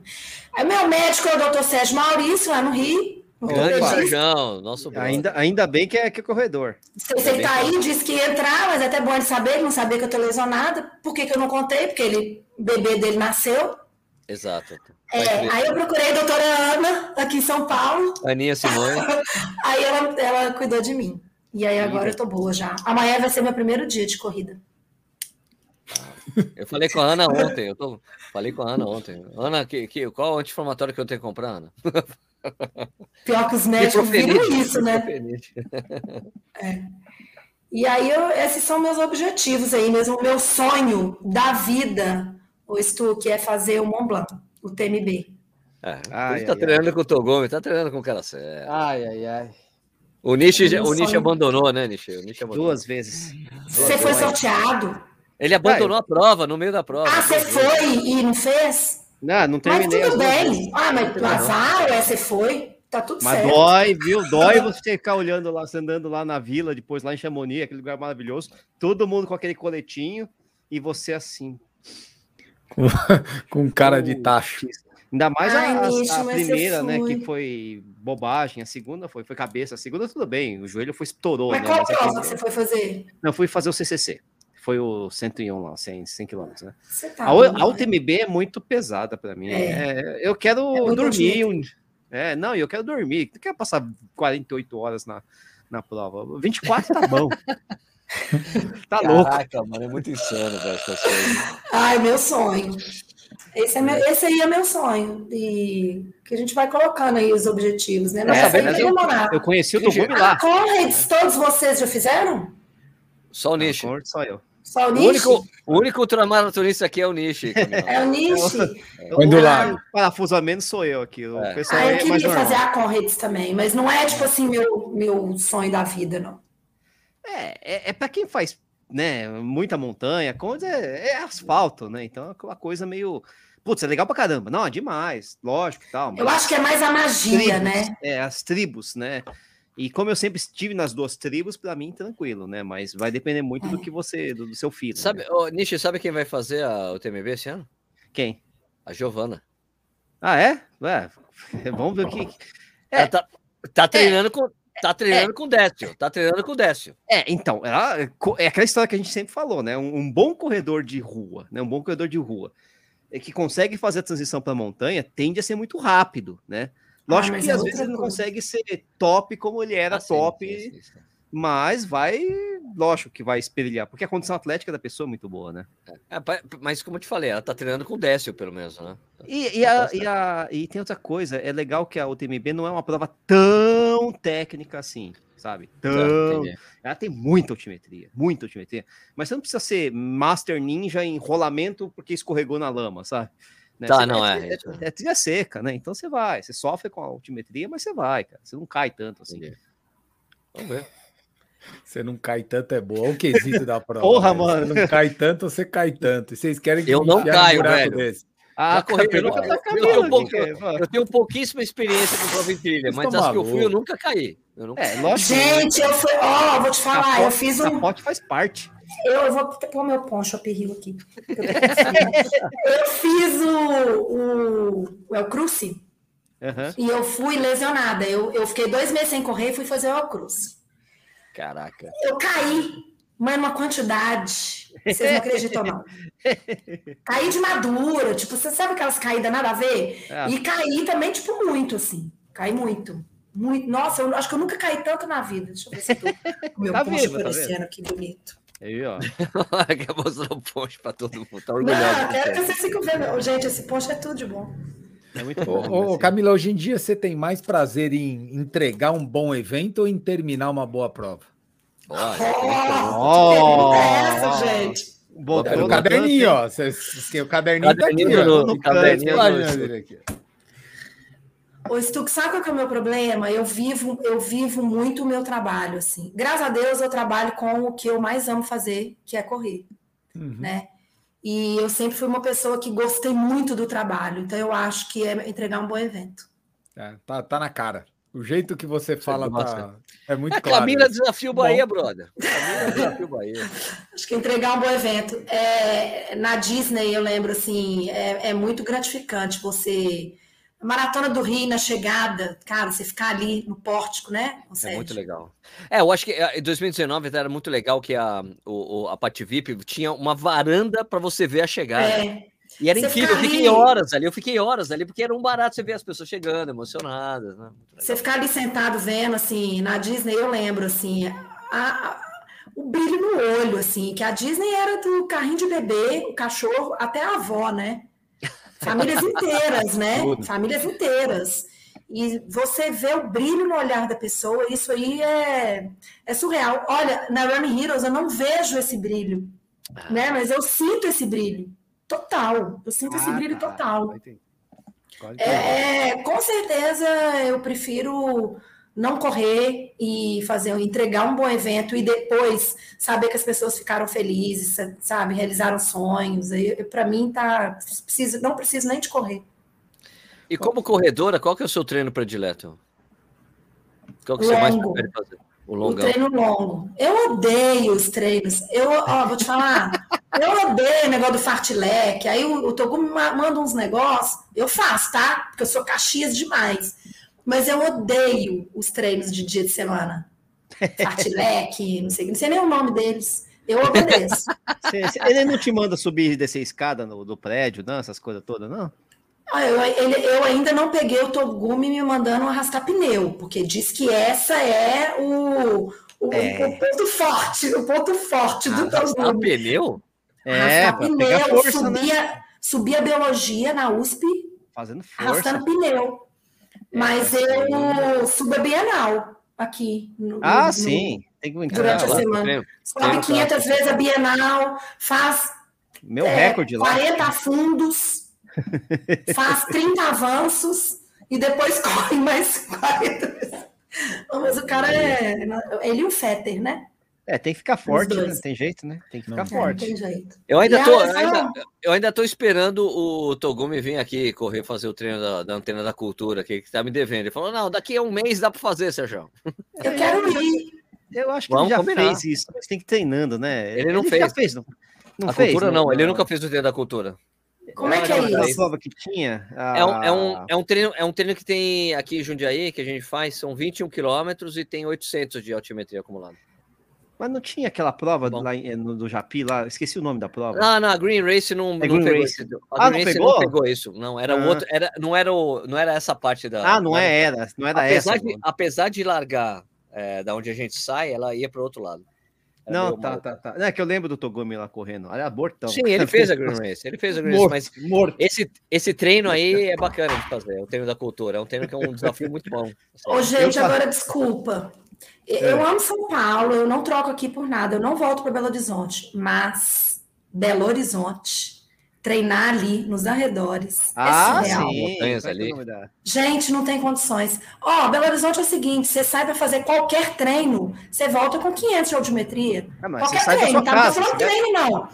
Aí meu médico é o doutor Sérgio Maurício, lá no Rio. Grande nosso ainda, ainda bem que é, que é corredor. Você tá aí, disse que ia entrar, mas é até bom ele saber, ele não sabia que eu tô lesionada. Por que, que eu não contei? Porque ele, o bebê dele nasceu. Exato. É, aí eu procurei a doutora Ana, aqui em São Paulo. Aninha Simone. aí ela, ela cuidou de mim. E aí agora eu tô boa já. Amanhã vai ser meu primeiro dia de corrida. Eu falei com a Ana ontem. Eu tô, falei com a Ana ontem. Ana, que, que, qual anti-inflamatório que eu tenho que comprar, Ana? Pior que os médicos viram isso, né? É. E aí, eu, esses são meus objetivos aí mesmo. O meu sonho da vida o Stu, que é fazer o Mont Blanc, o TMB. É, ai, tá ai, treinando ai. com o Togome, tá treinando com o cara certo. Ai, ai, ai. O Nishi, o Nishi abandonou, né, Nishi? O Nishi abandonou. Duas vezes. Você foi sorteado? Ele abandonou a prova, no meio da prova. Ah, você foi e não fez? Não, não terminei. Mas tudo bem. Ah, mas tu azar, é, você foi. Tá tudo mas certo. Mas dói, viu? Dói você ficar olhando lá, andando lá na vila, depois lá em Chamonix, aquele lugar maravilhoso. Todo mundo com aquele coletinho e você assim. com cara de tacho. Ainda mais Ai, a, a, a primeira, né, que foi bobagem, a segunda foi, foi cabeça, a segunda tudo bem, o joelho foi estourou. Mas né, qual prova que você foi fazer? Não, fui fazer o CCC. Foi o 101 lá, 100, 100 quilômetros, né? Tá a, a UTMB é muito pesada para mim. É. É, eu quero é dormir. Um, é, não, eu quero dormir. Não quero passar 48 horas na, na prova. 24 tá bom. tá Caraca, louco. Caraca, mano, é muito insano, velho, Ai, meu sonho. Esse, é meu, esse aí é meu sonho. E que a gente vai colocando aí os objetivos, né? Nossa, é, eu, eu conheci o Togumi lá. Conrads, todos vocês já fizeram? Só o Nishi. Só eu. Só o Nishi? O único, o único ultramaratonista aqui é o Nishi. É o Nishi. É. O parafusamento sou eu aqui. O é. pessoal ah, eu é queria fazer a Conrads também, mas não é tipo assim meu, meu sonho da vida, não. É, é, é para quem faz né, muita montanha, coisa é, é, asfalto, né? Então é uma coisa meio. Putz, é legal pra caramba. Não, é demais, lógico e tal. Eu acho que é mais a magia, tribos, né? É, as tribos, né? E como eu sempre estive nas duas tribos, para mim, tranquilo, né? Mas vai depender muito do que você, do, do seu filho. Sabe, né? Nishi, sabe quem vai fazer a, o TMB esse ano? Quem? A Giovana. Ah, é? Ué, vamos ver o que. É. Ela tá, tá treinando é. com. Tá treinando é. com o Décio, tá treinando com o Décio. É, então, ela, é aquela história que a gente sempre falou, né? Um, um bom corredor de rua, né? Um bom corredor de rua é que consegue fazer a transição para montanha tende a ser muito rápido, né? Lógico ah, que é às vezes ele não consegue ser top como ele era ah, top, sim, sim, sim, mas vai, lógico que vai espelhar, porque a condição atlética da pessoa é muito boa, né? É, mas como eu te falei, ela tá treinando com o Décio, pelo menos, né? E, e, a, e, a, e tem outra coisa, é legal que a UTMB não é uma prova tão técnica assim, sabe? Tão... Ela tem muita altimetria, muita altimetria, mas você não precisa ser Master Ninja em rolamento porque escorregou na lama, sabe? Né? Tá, você, não é, é, é, é, trilha seca, né? Então você vai, você sofre com a altimetria, mas você vai, cara. Você não cai tanto assim. Entendi. Vamos ver. Você não cai tanto é boa. Olha o quesito da prova. Porra, mano. Você não cai tanto, você cai tanto. E vocês querem que eu não caio, velho. Desse. Ah, correr, eu, nunca, eu, eu, tenho eu, tenho pouquíssima experiência com prova em trilha, mas as que eu fui, eu nunca caí. Eu nunca... É, lógico. Gente, eu fui. Ó, oh, vou te falar, eu fiz um. Capote faz parte. Eu, eu vou pôr meu poncho perril aqui. eu fiz o, o, o El Cruce uhum. e eu fui lesionada. Eu, eu fiquei dois meses sem correr e fui fazer o El Cruce. Caraca. Eu caí, mas uma quantidade. Vocês não acreditam, não. caí de madura, tipo, você sabe aquelas caídas nada a ver? É. E caí também, tipo, muito, assim. Caí muito. Muito. Nossa, eu acho que eu nunca caí tanto na vida. Deixa eu ver se eu tô com meu tá poncho vivo, aparecendo tá aqui bonito. Aí, ó. Quer mostrar o poncho para todo mundo. Tá orgulhoso. Não, quero que vocês fiquem vendo. Gente, esse poncho é tudo de bom. É muito bom. Ô, ô, Camila, hoje em dia você tem mais prazer em entregar um bom evento ou em terminar uma boa prova? Olha, oh, oh, é essa, gente? Botou no caderninho, ó. Cê, o caderninho, caderninho tá aqui, no, ó. No caderninho, caderninho Ô, Stuck, sabe qual que é o meu problema? Eu vivo, eu vivo muito o meu trabalho, assim. Graças a Deus, eu trabalho com o que eu mais amo fazer, que é correr, uhum. né? E eu sempre fui uma pessoa que gostei muito do trabalho, então eu acho que é entregar um bom evento. É, tá, tá na cara. O jeito que você fala tá, é muito a claro. Camila desafio Bahia, bom. brother. Camila desafio Bahia. Acho que entregar um bom evento. É, na Disney, eu lembro, assim, é, é muito gratificante você Maratona do Rio na chegada, cara, você ficar ali no pórtico, né? É muito legal. É, eu acho que eh, em 2019 era muito legal que a, o, a Pati VIP tinha uma varanda para você ver a chegada. É. E era você incrível, eu fiquei ali... horas ali, eu fiquei horas ali, porque era um barato você ver as pessoas chegando, emocionadas. Né? Você ficar ali sentado vendo, assim, na Disney, eu lembro, assim, a, o brilho no olho, assim, que a Disney era do carrinho de bebê, o cachorro, até a avó, né? Famílias inteiras, né? Tudo. Famílias inteiras. E você vê o brilho no olhar da pessoa, isso aí é, é surreal. Olha, na Running Heroes eu não vejo esse brilho, ah. né? Mas eu sinto esse brilho total. Eu sinto ah, esse brilho tá. total. É, com certeza eu prefiro não correr e fazer entregar um bom evento e depois saber que as pessoas ficaram felizes, sabe, realizaram sonhos. Para mim tá precisa, não preciso nem de correr. E como corredora, qual que é o seu treino predileto? Qual que longo. você mais prefere fazer? O, o treino longo. Eu odeio os treinos. Eu, ó, vou te falar. eu odeio o negócio do fartlek. Aí o, o Togumi manda uns negócios, eu faço, tá? Porque eu sou caxias demais. Mas eu odeio os treinos de dia de semana. Fartlek, não sei, não sei nem o nome deles. Eu obedeço. Ele não te manda subir e descer escada no, do prédio, não? Essas coisas todas, não? Ah, eu, ele, eu ainda não peguei o Togumi me mandando arrastar pneu, porque diz que essa é o, o, é. o ponto forte, o ponto forte do Togumi. Arrastar pneu? É, arrastar pneu, força, subia, né? subia biologia na USP, fazendo força. arrastando pneu. Mas é, eu subo a Bienal aqui. No, ah, no, sim. Tem que durante a semana. Sobe 500 vezes a Bienal, faz Meu é, recorde lá. 40 fundos, faz 30 avanços e depois corre mais 40 vezes. Mas o cara é. Ele e o Fetter, né? É, tem que ficar forte, né? tem jeito, né? Tem que ficar não, forte. Tem jeito. Eu ainda, tô, ainda, eu ainda tô esperando o Togumi vir aqui correr fazer o treino da, da antena da cultura, que, que tá me devendo. Ele falou: não, daqui a um mês dá para fazer, Sérgio. Eu quero ir. Eu acho que Vamos ele já combinar. fez isso, mas tem que ir treinando, né? Ele não ele fez. fez não. não a fez, cultura não, não, ele nunca fez o treino da cultura. Como é que é isso? prova que tinha? É, um, é, um, é, um treino, é um treino que tem aqui em Jundiaí, que a gente faz, são 21 quilômetros e tem 800 de altimetria acumulada. Mas não tinha aquela prova lá eh, no, do Japi, lá, esqueci o nome da prova. Ah, não, a Green Race não, é não Green pegou Race. isso. A ah, Green não Race pegou? não pegou isso. Não, era ah. outro, era, não, era o, não era essa parte da. Ah, não, é, era, não era apesar essa. De, apesar de largar é, da onde a gente sai, ela ia para o outro lado. Era não, tá, tá, tá. Não, é que eu lembro do Togumi lá correndo. Olha, abortão. Sim, ele fez a Green Race. Ele fez a Green morto, Race, mas morto. Esse, esse treino aí é bacana de fazer. É o treino da cultura. É um treino que é um desafio muito bom. Ô, gente, agora desculpa. É. Eu amo São Paulo, eu não troco aqui por nada, eu não volto para Belo Horizonte, mas Belo Horizonte, treinar ali nos arredores é ah, é surreal. Sim, ali. Gente, não tem condições. Ó, oh, Belo Horizonte é o seguinte, você sai para fazer qualquer treino, você volta com 500 de altimetria. Ah, qualquer treino, tá? Casa, não falando treino, não.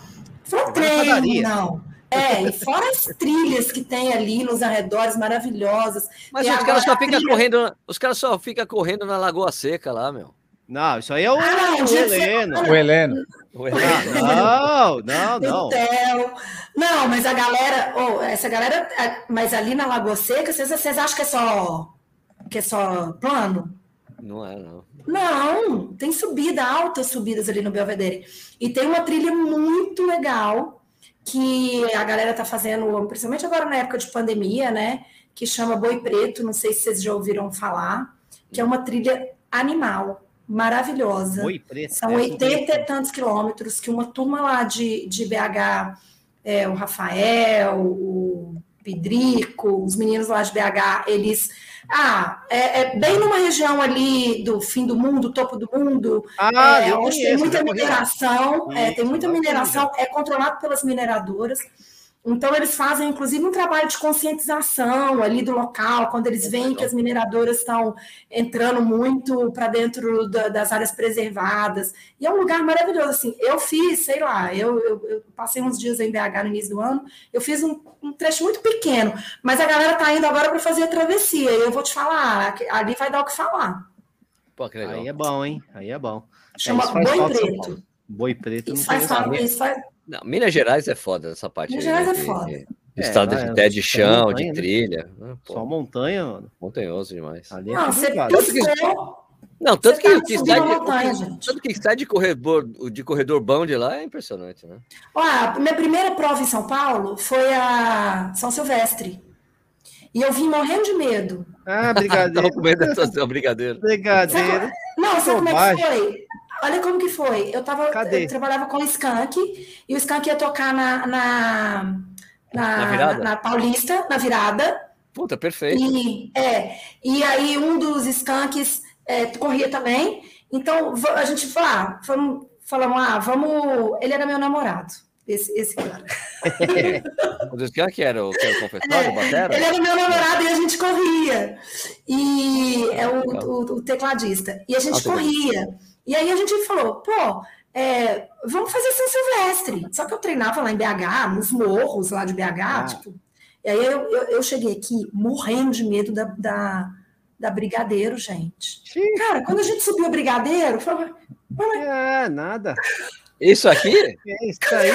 Falando treino, não. É, e fora as trilhas que tem ali nos arredores maravilhosas. Mas os caras só ficam trilha... correndo, os caras só ficam correndo na Lagoa Seca lá, meu. Não, isso aí é o, ah, o Heleno. O Heleno. O Heleno. Não, não, não. Então, não, mas a galera, oh, essa galera, mas ali na Lagoa Seca, vocês, vocês acham que é só que é só plano? Não é, não. Não, tem subida, altas subidas ali no Belvedere. E tem uma trilha muito legal que a galera tá fazendo, principalmente agora na época de pandemia, né? Que chama Boi Preto, não sei se vocês já ouviram falar, que é uma trilha animal maravilhosa. Boi Preto. São é 80 e tantos quilômetros que uma turma lá de, de BH, é, o Rafael, o Pedrico, os meninos lá de BH, eles ah, é, é, bem numa região ali do fim do mundo, topo do mundo, ah, é, onde tem muita mineração, é, tem muita mineração, é controlado pelas mineradoras. Então, eles fazem, inclusive, um trabalho de conscientização ali do local, quando eles veem que as mineradoras estão entrando muito para dentro da, das áreas preservadas. E é um lugar maravilhoso. Assim, eu fiz, sei lá, eu, eu, eu passei uns dias em BH no início do ano, eu fiz um, um trecho muito pequeno, mas a galera está indo agora para fazer a travessia. E eu vou te falar, ali vai dar o que falar. Pô, que legal. Aí é bom, hein? Aí é bom. Chama é, Boi Preto. Boi Preto isso não faz, falta, isso faz, não, Minas Gerais é foda essa parte. Minas Gerais né, é foda. De, estado é, de, de, de chão, montanha, de né? trilha. Né? Só montanha, mano. Montanhoso demais. Ali é não, você tanto que, não, tanto que, tá que sai de, montanha, tanto que sai de corredor, de corredor bom de lá é impressionante, né? Ó, minha primeira prova em São Paulo foi a São Silvestre. E eu vim morrendo de medo. Ah, brigadeiro. com medo da brigadeiro. Brigadeiro. Não, sabe como é que foi? Olha como que foi. Eu, tava, eu trabalhava com o Skank e o Skank ia tocar na, na, na, na, na Paulista, na virada. Puta, perfeito. E, é, e aí um dos Skanks é, corria também. Então a gente falou, ah, falamos, falamos, ah, vamos. Ele era meu namorado. Esse, esse cara. o Skank era o, era o confessor, o batera? Ele era meu namorado e a gente corria. E é o, o, o tecladista. E a gente ah, corria. E aí a gente falou, pô, é, vamos fazer São Silvestre. Só que eu treinava lá em BH, nos morros lá de BH, ah. tipo. E aí eu, eu, eu, cheguei aqui morrendo de medo da, da, da Brigadeiro, gente. Sim. Cara, quando a gente subiu a Brigadeiro, falou. É, nada. Isso aqui? É isso aí.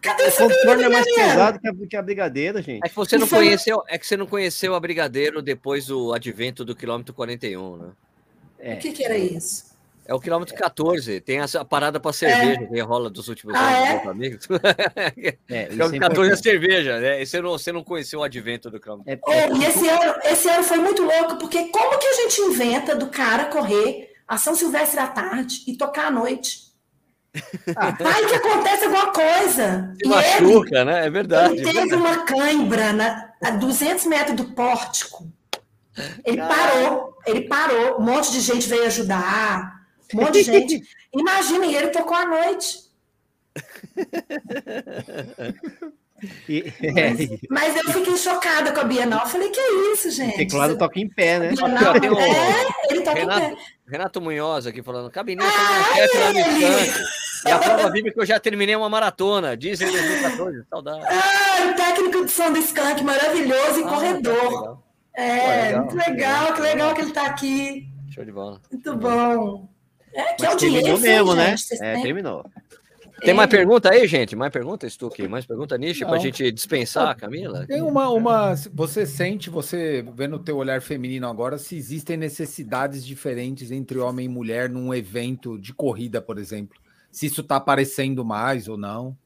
Cadê o contorno é mais pesado que a, que a Brigadeiro, gente. É que você não conheceu, é que você não conheceu a Brigadeiro depois do advento do quilômetro 41, né? É. O que, que era isso? É o quilômetro 14, tem essa parada para cerveja é. que rola dos últimos ah, anos, é? amigos. É, quilômetro 14 é cerveja, né? E você não, você não conheceu o advento do quilômetro. É, oh, e esse ano, esse ano foi muito louco, porque como que a gente inventa do cara correr a São Silvestre à tarde e tocar à noite? Vai que acontece alguma coisa. Se machuca, ele, né? É verdade. Ele teve uma cãibra na, a 200 metros do pórtico. Ele parou, ele parou. Um monte de gente veio ajudar. Um monte de gente. Imagina, e ele tocou à noite. E, mas, mas, eu fiquei chocada com a Bienal. Eu falei, que é isso, gente? O teclado toca em pé, né? Bienal, é, ele toca Renato, em pé. Renato Munhoz aqui falando, cabininha ah, lá no E a prova vive que eu já terminei uma maratona, dizem 2014, saudade. Ah, o técnico de som do Skank, maravilhoso e ah, corredor. Tá é, legal. muito legal, que legal que ele está aqui. Show de bola. Muito bom. É, que Mas audiência, mesmo, né? É, terminou. Tem mais pergunta aí, gente? Mais pergunta, Stuque? Mais pergunta, Nishi, para a gente dispensar, Camila? Tem uma, uma. Você sente, você vendo o teu olhar feminino agora, se existem necessidades diferentes entre homem e mulher num evento de corrida, por exemplo? Se isso está aparecendo mais ou não?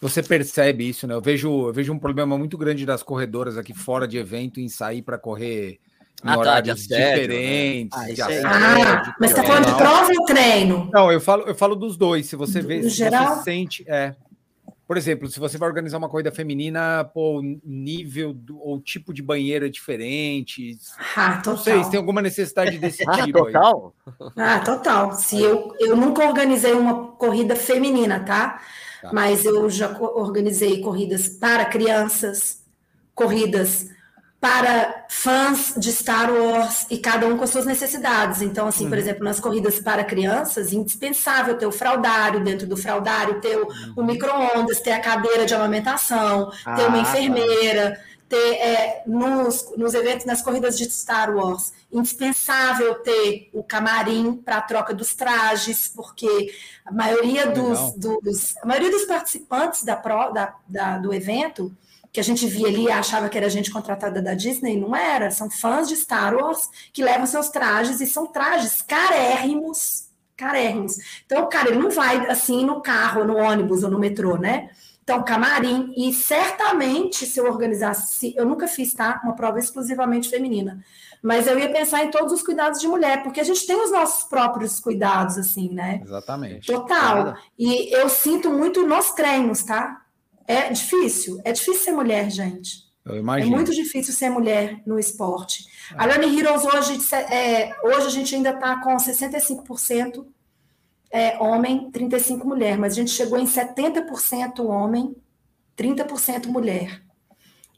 Você percebe isso, né? Eu vejo, eu vejo um problema muito grande das corredoras aqui fora de evento em sair para correr ah, tá, de assédio, diferentes. Né? Ah, assédio, ah mas está falando de prova ou treino? Não, eu falo, eu falo dos dois. Se você vê, no se geral? você sente. É. Por exemplo, se você vai organizar uma corrida feminina, pô, nível do, ou tipo de banheiro é diferente. Ah, total. Não sei se tem alguma necessidade desse ah, tipo. total? Aí. Ah, total. Se eu, eu nunca organizei uma corrida feminina, tá? tá? Mas eu já organizei corridas para crianças, corridas para fãs de Star Wars e cada um com as suas necessidades. Então, assim, uhum. por exemplo, nas corridas para crianças, indispensável ter o fraldário, dentro do fraldário ter o, uhum. o micro-ondas, ter a cadeira de amamentação, ah, ter uma tá. enfermeira, ter é, nos, nos eventos, nas corridas de Star Wars, indispensável ter o camarim para a troca dos trajes, porque a maioria dos, dos, a maioria dos participantes da, pro, da, da do evento que a gente via ali e achava que era gente contratada da Disney, não era. São fãs de Star Wars que levam seus trajes e são trajes carérrimos, carérrimos. Então, cara, ele não vai assim no carro, no ônibus ou no metrô, né? Então, camarim, e certamente se eu organizasse, eu nunca fiz, tá? Uma prova exclusivamente feminina. Mas eu ia pensar em todos os cuidados de mulher, porque a gente tem os nossos próprios cuidados, assim, né? Exatamente. Total. E eu sinto muito nos treinos, tá? É difícil, é difícil ser mulher, gente. É muito difícil ser mulher no esporte. A Running Heroes hoje, é, hoje a gente ainda está com 65% é, homem, 35% mulher, mas a gente chegou em 70% homem, 30% mulher.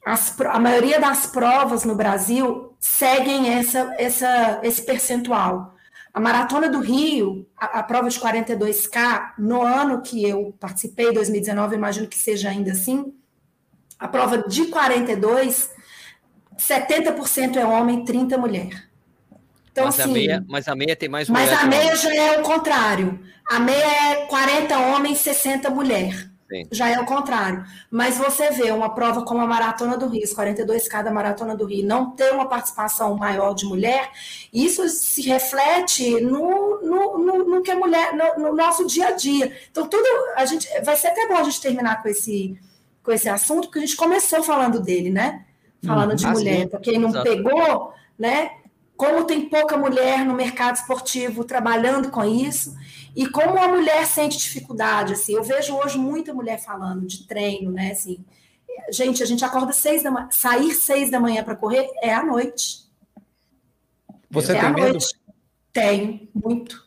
As, a maioria das provas no Brasil seguem essa, essa, esse percentual. A Maratona do Rio, a, a, prova de 42K, no ano que eu participei, 2019, imagino que seja ainda assim, a prova de 42, 70% é homem, 30% mulher. Então, mas, assim, a meia, mas a meia tem mais mulher. Mas a meia já é o contrário. A meia é 40 homens, 60 mulher. Sim. Já é o contrário. Mas você vê uma prova como a Maratona do Rio, 42K da Maratona do Rio, não ter uma participação maior de mulher, isso se reflete no, no, no, no que a mulher, no, no, nosso dia a dia. Então, tudo. A gente, vai ser até bom a gente terminar com esse, com esse assunto, porque a gente começou falando dele, né? Falando hum, de mulher. Para quem não pegou, né? Como tem pouca mulher no mercado esportivo trabalhando com isso. E como a mulher sente dificuldade, assim, eu vejo hoje muita mulher falando de treino, né? Assim, gente, a gente acorda seis da manhã, sair seis da manhã para correr é à noite. Você é tem medo? Noite. Tenho, muito.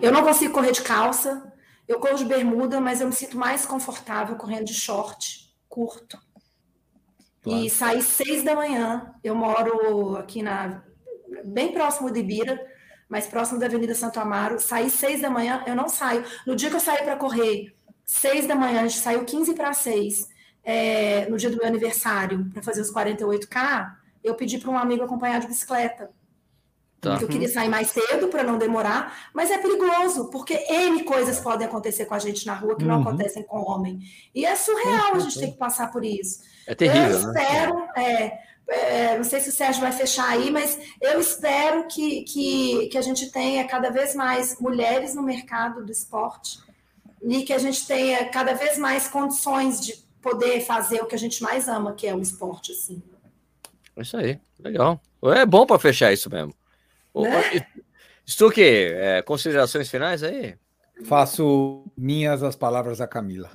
Eu não consigo correr de calça, eu corro de bermuda, mas eu me sinto mais confortável correndo de short, curto. Claro. E sair seis da manhã, eu moro aqui na bem próximo de Ibira, mais próximo da Avenida Santo Amaro, saí seis da manhã, eu não saio. No dia que eu saí para correr, seis da manhã, a gente saiu 15 para seis, é, no dia do meu aniversário, para fazer os 48K, eu pedi para um amigo acompanhar de bicicleta. Tá. Eu queria sair mais cedo para não demorar, mas é perigoso, porque N coisas podem acontecer com a gente na rua que uhum. não acontecem com o homem. E é surreal a gente ter que passar por isso. É terrível. Eu né? espero, né? é, é, não sei se o Sérgio vai fechar aí, mas eu espero que, que, que a gente tenha cada vez mais mulheres no mercado do esporte e que a gente tenha cada vez mais condições de poder fazer o que a gente mais ama, que é o esporte. Assim. É isso aí, legal. É bom para fechar isso mesmo. Né? Stuque, é, considerações finais aí? Faço minhas as palavras da Camila.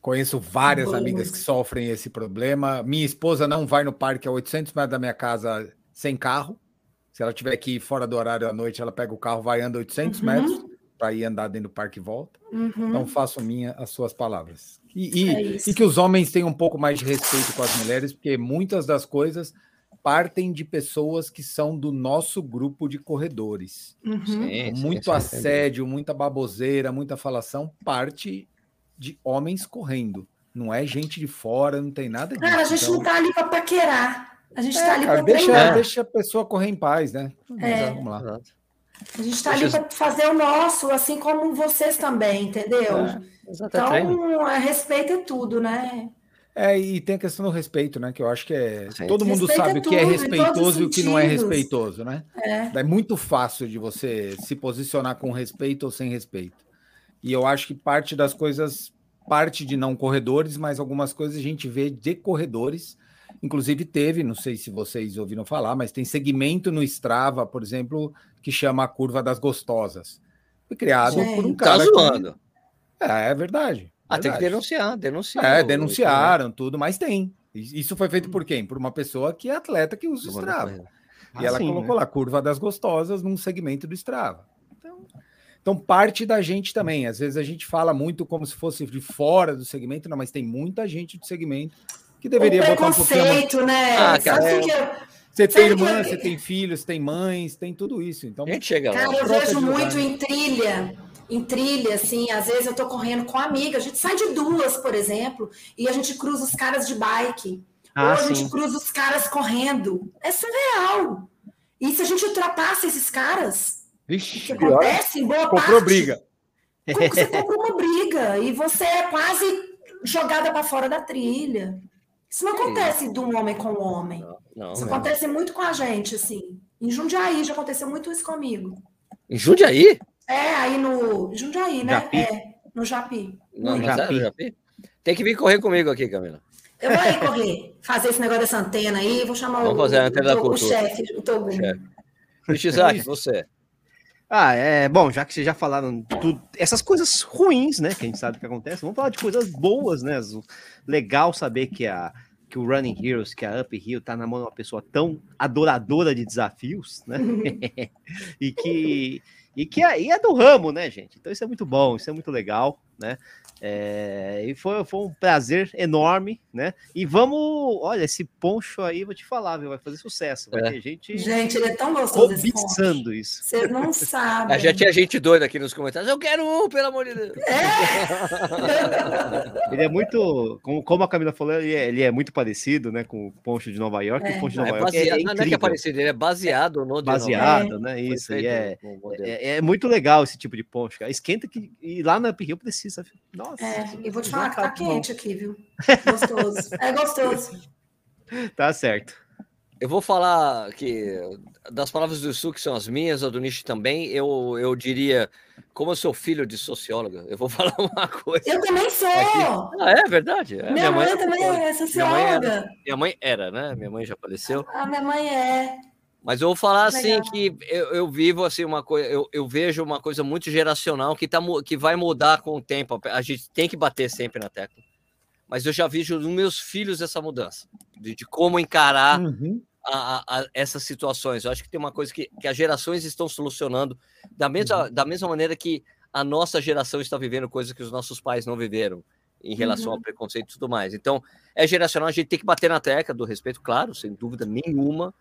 Conheço várias amigas que sofrem esse problema. Minha esposa não vai no parque a 800 metros da minha casa sem carro. Se ela tiver aqui fora do horário à noite, ela pega o carro, vai anda 800 uhum. metros. para ir andar dentro do parque e volta. Uhum. Então faço minha as suas palavras. E, e, É e que os homens tenham um pouco mais de respeito com as mulheres, porque muitas das coisas partem de pessoas que são do nosso grupo de corredores. Uhum. Sim, sim, muito sim, assédio, muita baboseira, muita falação parte de homens correndo. Não é gente de fora, não tem nada disso. Cara, a gente Então, não tá ali para paquerar. A gente é, tá ali para deixa, treinar. deixa a pessoa correr em paz, né? É. Vamos lá. A gente tá Deixa ali para fazer o nosso, assim como vocês também, entendeu? É. É. Então, é, respeito é tudo, né? É, e tem a questão do respeito, né? Que eu acho que é. Sim. Todo mundo Respeito sabe é o que é respeitoso os e o que não é respeitoso, né? É. É muito fácil de você se posicionar com respeito ou sem respeito. E eu acho que parte das coisas, parte de não corredores, mas algumas coisas a gente vê de corredores. Inclusive teve, não sei se vocês ouviram falar, mas tem segmento no Strava, por exemplo, que chama a curva das gostosas. Foi criado por um. Tá cara. que- zoando. É, é verdade. Ah, tem que verdade. denunciar, denunciar. É, o- denunciaram tudo, mas tem. Isso foi feito por quem? Por uma pessoa que é atleta que usa o o- Strava. Ah, E ela sim, colocou né? lá, curva das gostosas num segmento do Strava. Então, então, parte da gente também. Às vezes a gente fala muito como se fosse de fora do segmento, não, mas tem muita gente do segmento que deveria botar um pouquinho. né? Ah, cara, Sabe é. o que eu, Você tem irmã, você tem filhos, tem mães, tem tudo isso. Então, A gente chega lá. Cara, eu vejo muito né? em trilha, em trilha, assim, às vezes eu tô correndo com amiga, a gente sai de duas, por exemplo, e a gente cruza os caras de bike. Ah, ou a sim. gente cruza os caras correndo. É surreal. E se a gente ultrapassa esses caras, Vixe, pior, acontece em boa comprou parte, briga. você compra uma briga e você é quase jogada para fora da trilha. Isso não Que acontece de um homem com um homem. Não, Isso não. acontece muito com a gente, assim. Em Jundiaí já aconteceu muito isso comigo. Em Jundiaí? É, aí no Jundiaí, né? Japi? É, no Japi. Não, Muito. mas Japi. é, Japi? Tem que vir correr comigo aqui, Camila. Eu vou aí correr, fazer esse negócio dessa antena aí, vou chamar Vamos o, fazer a antena da o, o cultura. chefe, o Togum. Chefe. Isso. você. Ah, é bom, já que vocês já falaram tudo, essas coisas ruins, né, que a gente sabe que acontece, vamos falar de coisas boas, né? Legal saber que a que o Running Heroes, que a Up Hill tá na mão de uma pessoa tão adoradora de desafios, né? e que e que aí é do ramo, né, gente? Então isso é muito bom, isso é muito legal, né? É, e foi, foi um prazer enorme, né? E vamos, olha, esse poncho aí, vou te falar, viu, vai fazer sucesso, vai É. ter gente Gente, ele é tão gostoso cobiçando isso. Você não sabe. Já tinha gente doida aqui nos comentários. Eu quero um, pelo amor de Deus. Ele é muito, como, como a Camila falou, ele é, ele é muito parecido, né, com o Poncho de Nova York. É. o Poncho de Não, Nova é York é, baseado, é não é que é parecido, ele é baseado no de baseado, né, isso, e é, é, é muito legal esse tipo de poncho, cara. Esquenta que, e lá na Up Hill precisa, nossa. É, e vou te falar que tá bom. quente aqui, viu? Gostoso. É gostoso. Tá certo. Eu vou falar que das palavras do Su, que são as minhas, a do Nishi também, eu, eu diria, como eu sou filho de socióloga, eu vou falar uma coisa. Eu também sou. Ah, é verdade? É, minha, mãe, também socióloga. é Minha mãe era, socióloga. minha mãe era, né? Minha mãe já faleceu. A minha mãe é. Mas eu vou falar assim Legal. que eu, eu vivo assim uma coisa, eu, eu vejo uma coisa muito geracional que, tá, que vai mudar com o tempo. A gente tem que bater sempre na tecla. Mas eu já vejo nos meus filhos essa mudança de, de como encarar Uhum. a- a- essas situações. Eu acho que tem uma coisa que, que as gerações estão solucionando da mesma, da mesma maneira que a nossa geração está vivendo coisas que os nossos pais não viveram em relação ao preconceito e tudo mais. Então, é geracional, a gente tem que bater na tecla do respeito, claro, sem dúvida nenhuma,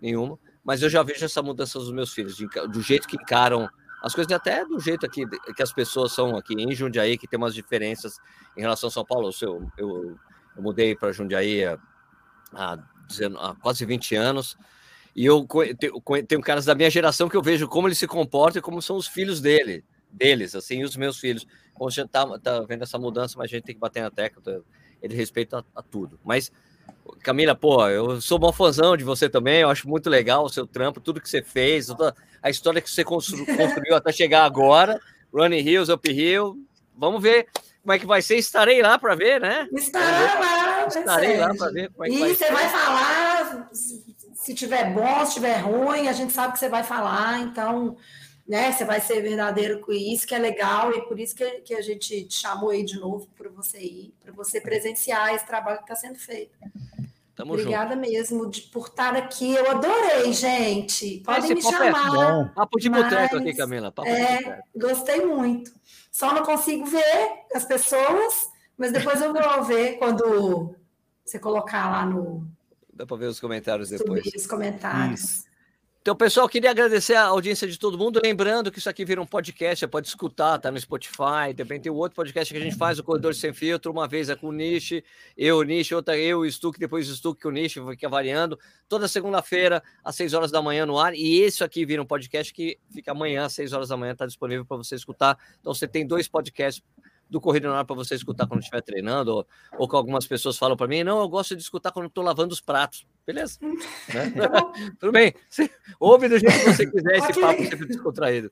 nenhuma, mas eu já vejo essa mudança dos meus filhos, de do jeito que encaram as coisas, e até do jeito aqui que as pessoas são aqui em Jundiaí, que tem umas diferenças em relação a São Paulo. Eu, eu, eu mudei para Jundiaí há, há, 19 há quase 20 anos, e eu tenho, caras da minha geração que eu vejo como eles se comportam e como são os filhos dele, deles, assim, os meus filhos. Como a gente tá, tá vendo essa mudança, mas a gente tem que bater na tecla, tá? ele respeita a, a tudo. Mas, Camila, pô, eu sou bom fãzão de você também, eu acho muito legal o seu trampo, tudo que você fez, a história que você constru- construiu até chegar agora, Running Hills, Up Hill, vamos ver como é que vai ser, estarei lá para ver, né? Estará lá. Estarei lá para ver como é que E vai você ser. vai falar, se tiver bom, se tiver ruim, a gente sabe que você vai falar, então, né, você vai ser verdadeiro com isso, que é legal, e por isso que, que a gente te chamou aí de novo para você ir, para você presenciar esse trabalho que está sendo feito. Tamo Obrigada junto. mesmo de, por estar aqui. Eu adorei, gente. Podem me é chamar. É papo de mas, boteco aqui, Camila. Papo é, gostei muito. Só não consigo ver as pessoas, mas depois eu vou ver quando você colocar lá no. Dá para ver os comentários depois. Os comentários. Isso. Então, pessoal, queria agradecer a audiência de todo mundo. Lembrando que isso aqui vira um podcast, você pode escutar, tá no Spotify. Também tem o outro podcast que a gente faz, o Corredor Sem Filtro. Uma vez é com o Nish, eu, o Nish, outra eu, o Stuck, depois o Stuck, o Nish, fica variando. Toda segunda-feira, às 6 horas da manhã no ar. E esse aqui vira um podcast que fica amanhã, às 6 horas da manhã, está disponível para você escutar. Então, você tem dois podcasts do Corrida no Ar para você escutar quando estiver treinando, ou, ou que algumas pessoas falam para mim, não, eu gosto de escutar quando estou lavando os pratos. Beleza. né? Tudo bem. Você ouve do jeito que você quiser esse papo sempre descontraído.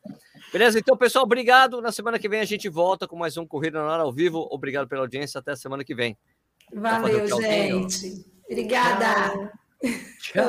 Beleza? Então, pessoal, obrigado. Na semana que vem a gente volta com mais um Corrida no Ar ao vivo. Obrigado pela audiência. Até a semana que vem. Valeu, gente. Obrigada. Tchau.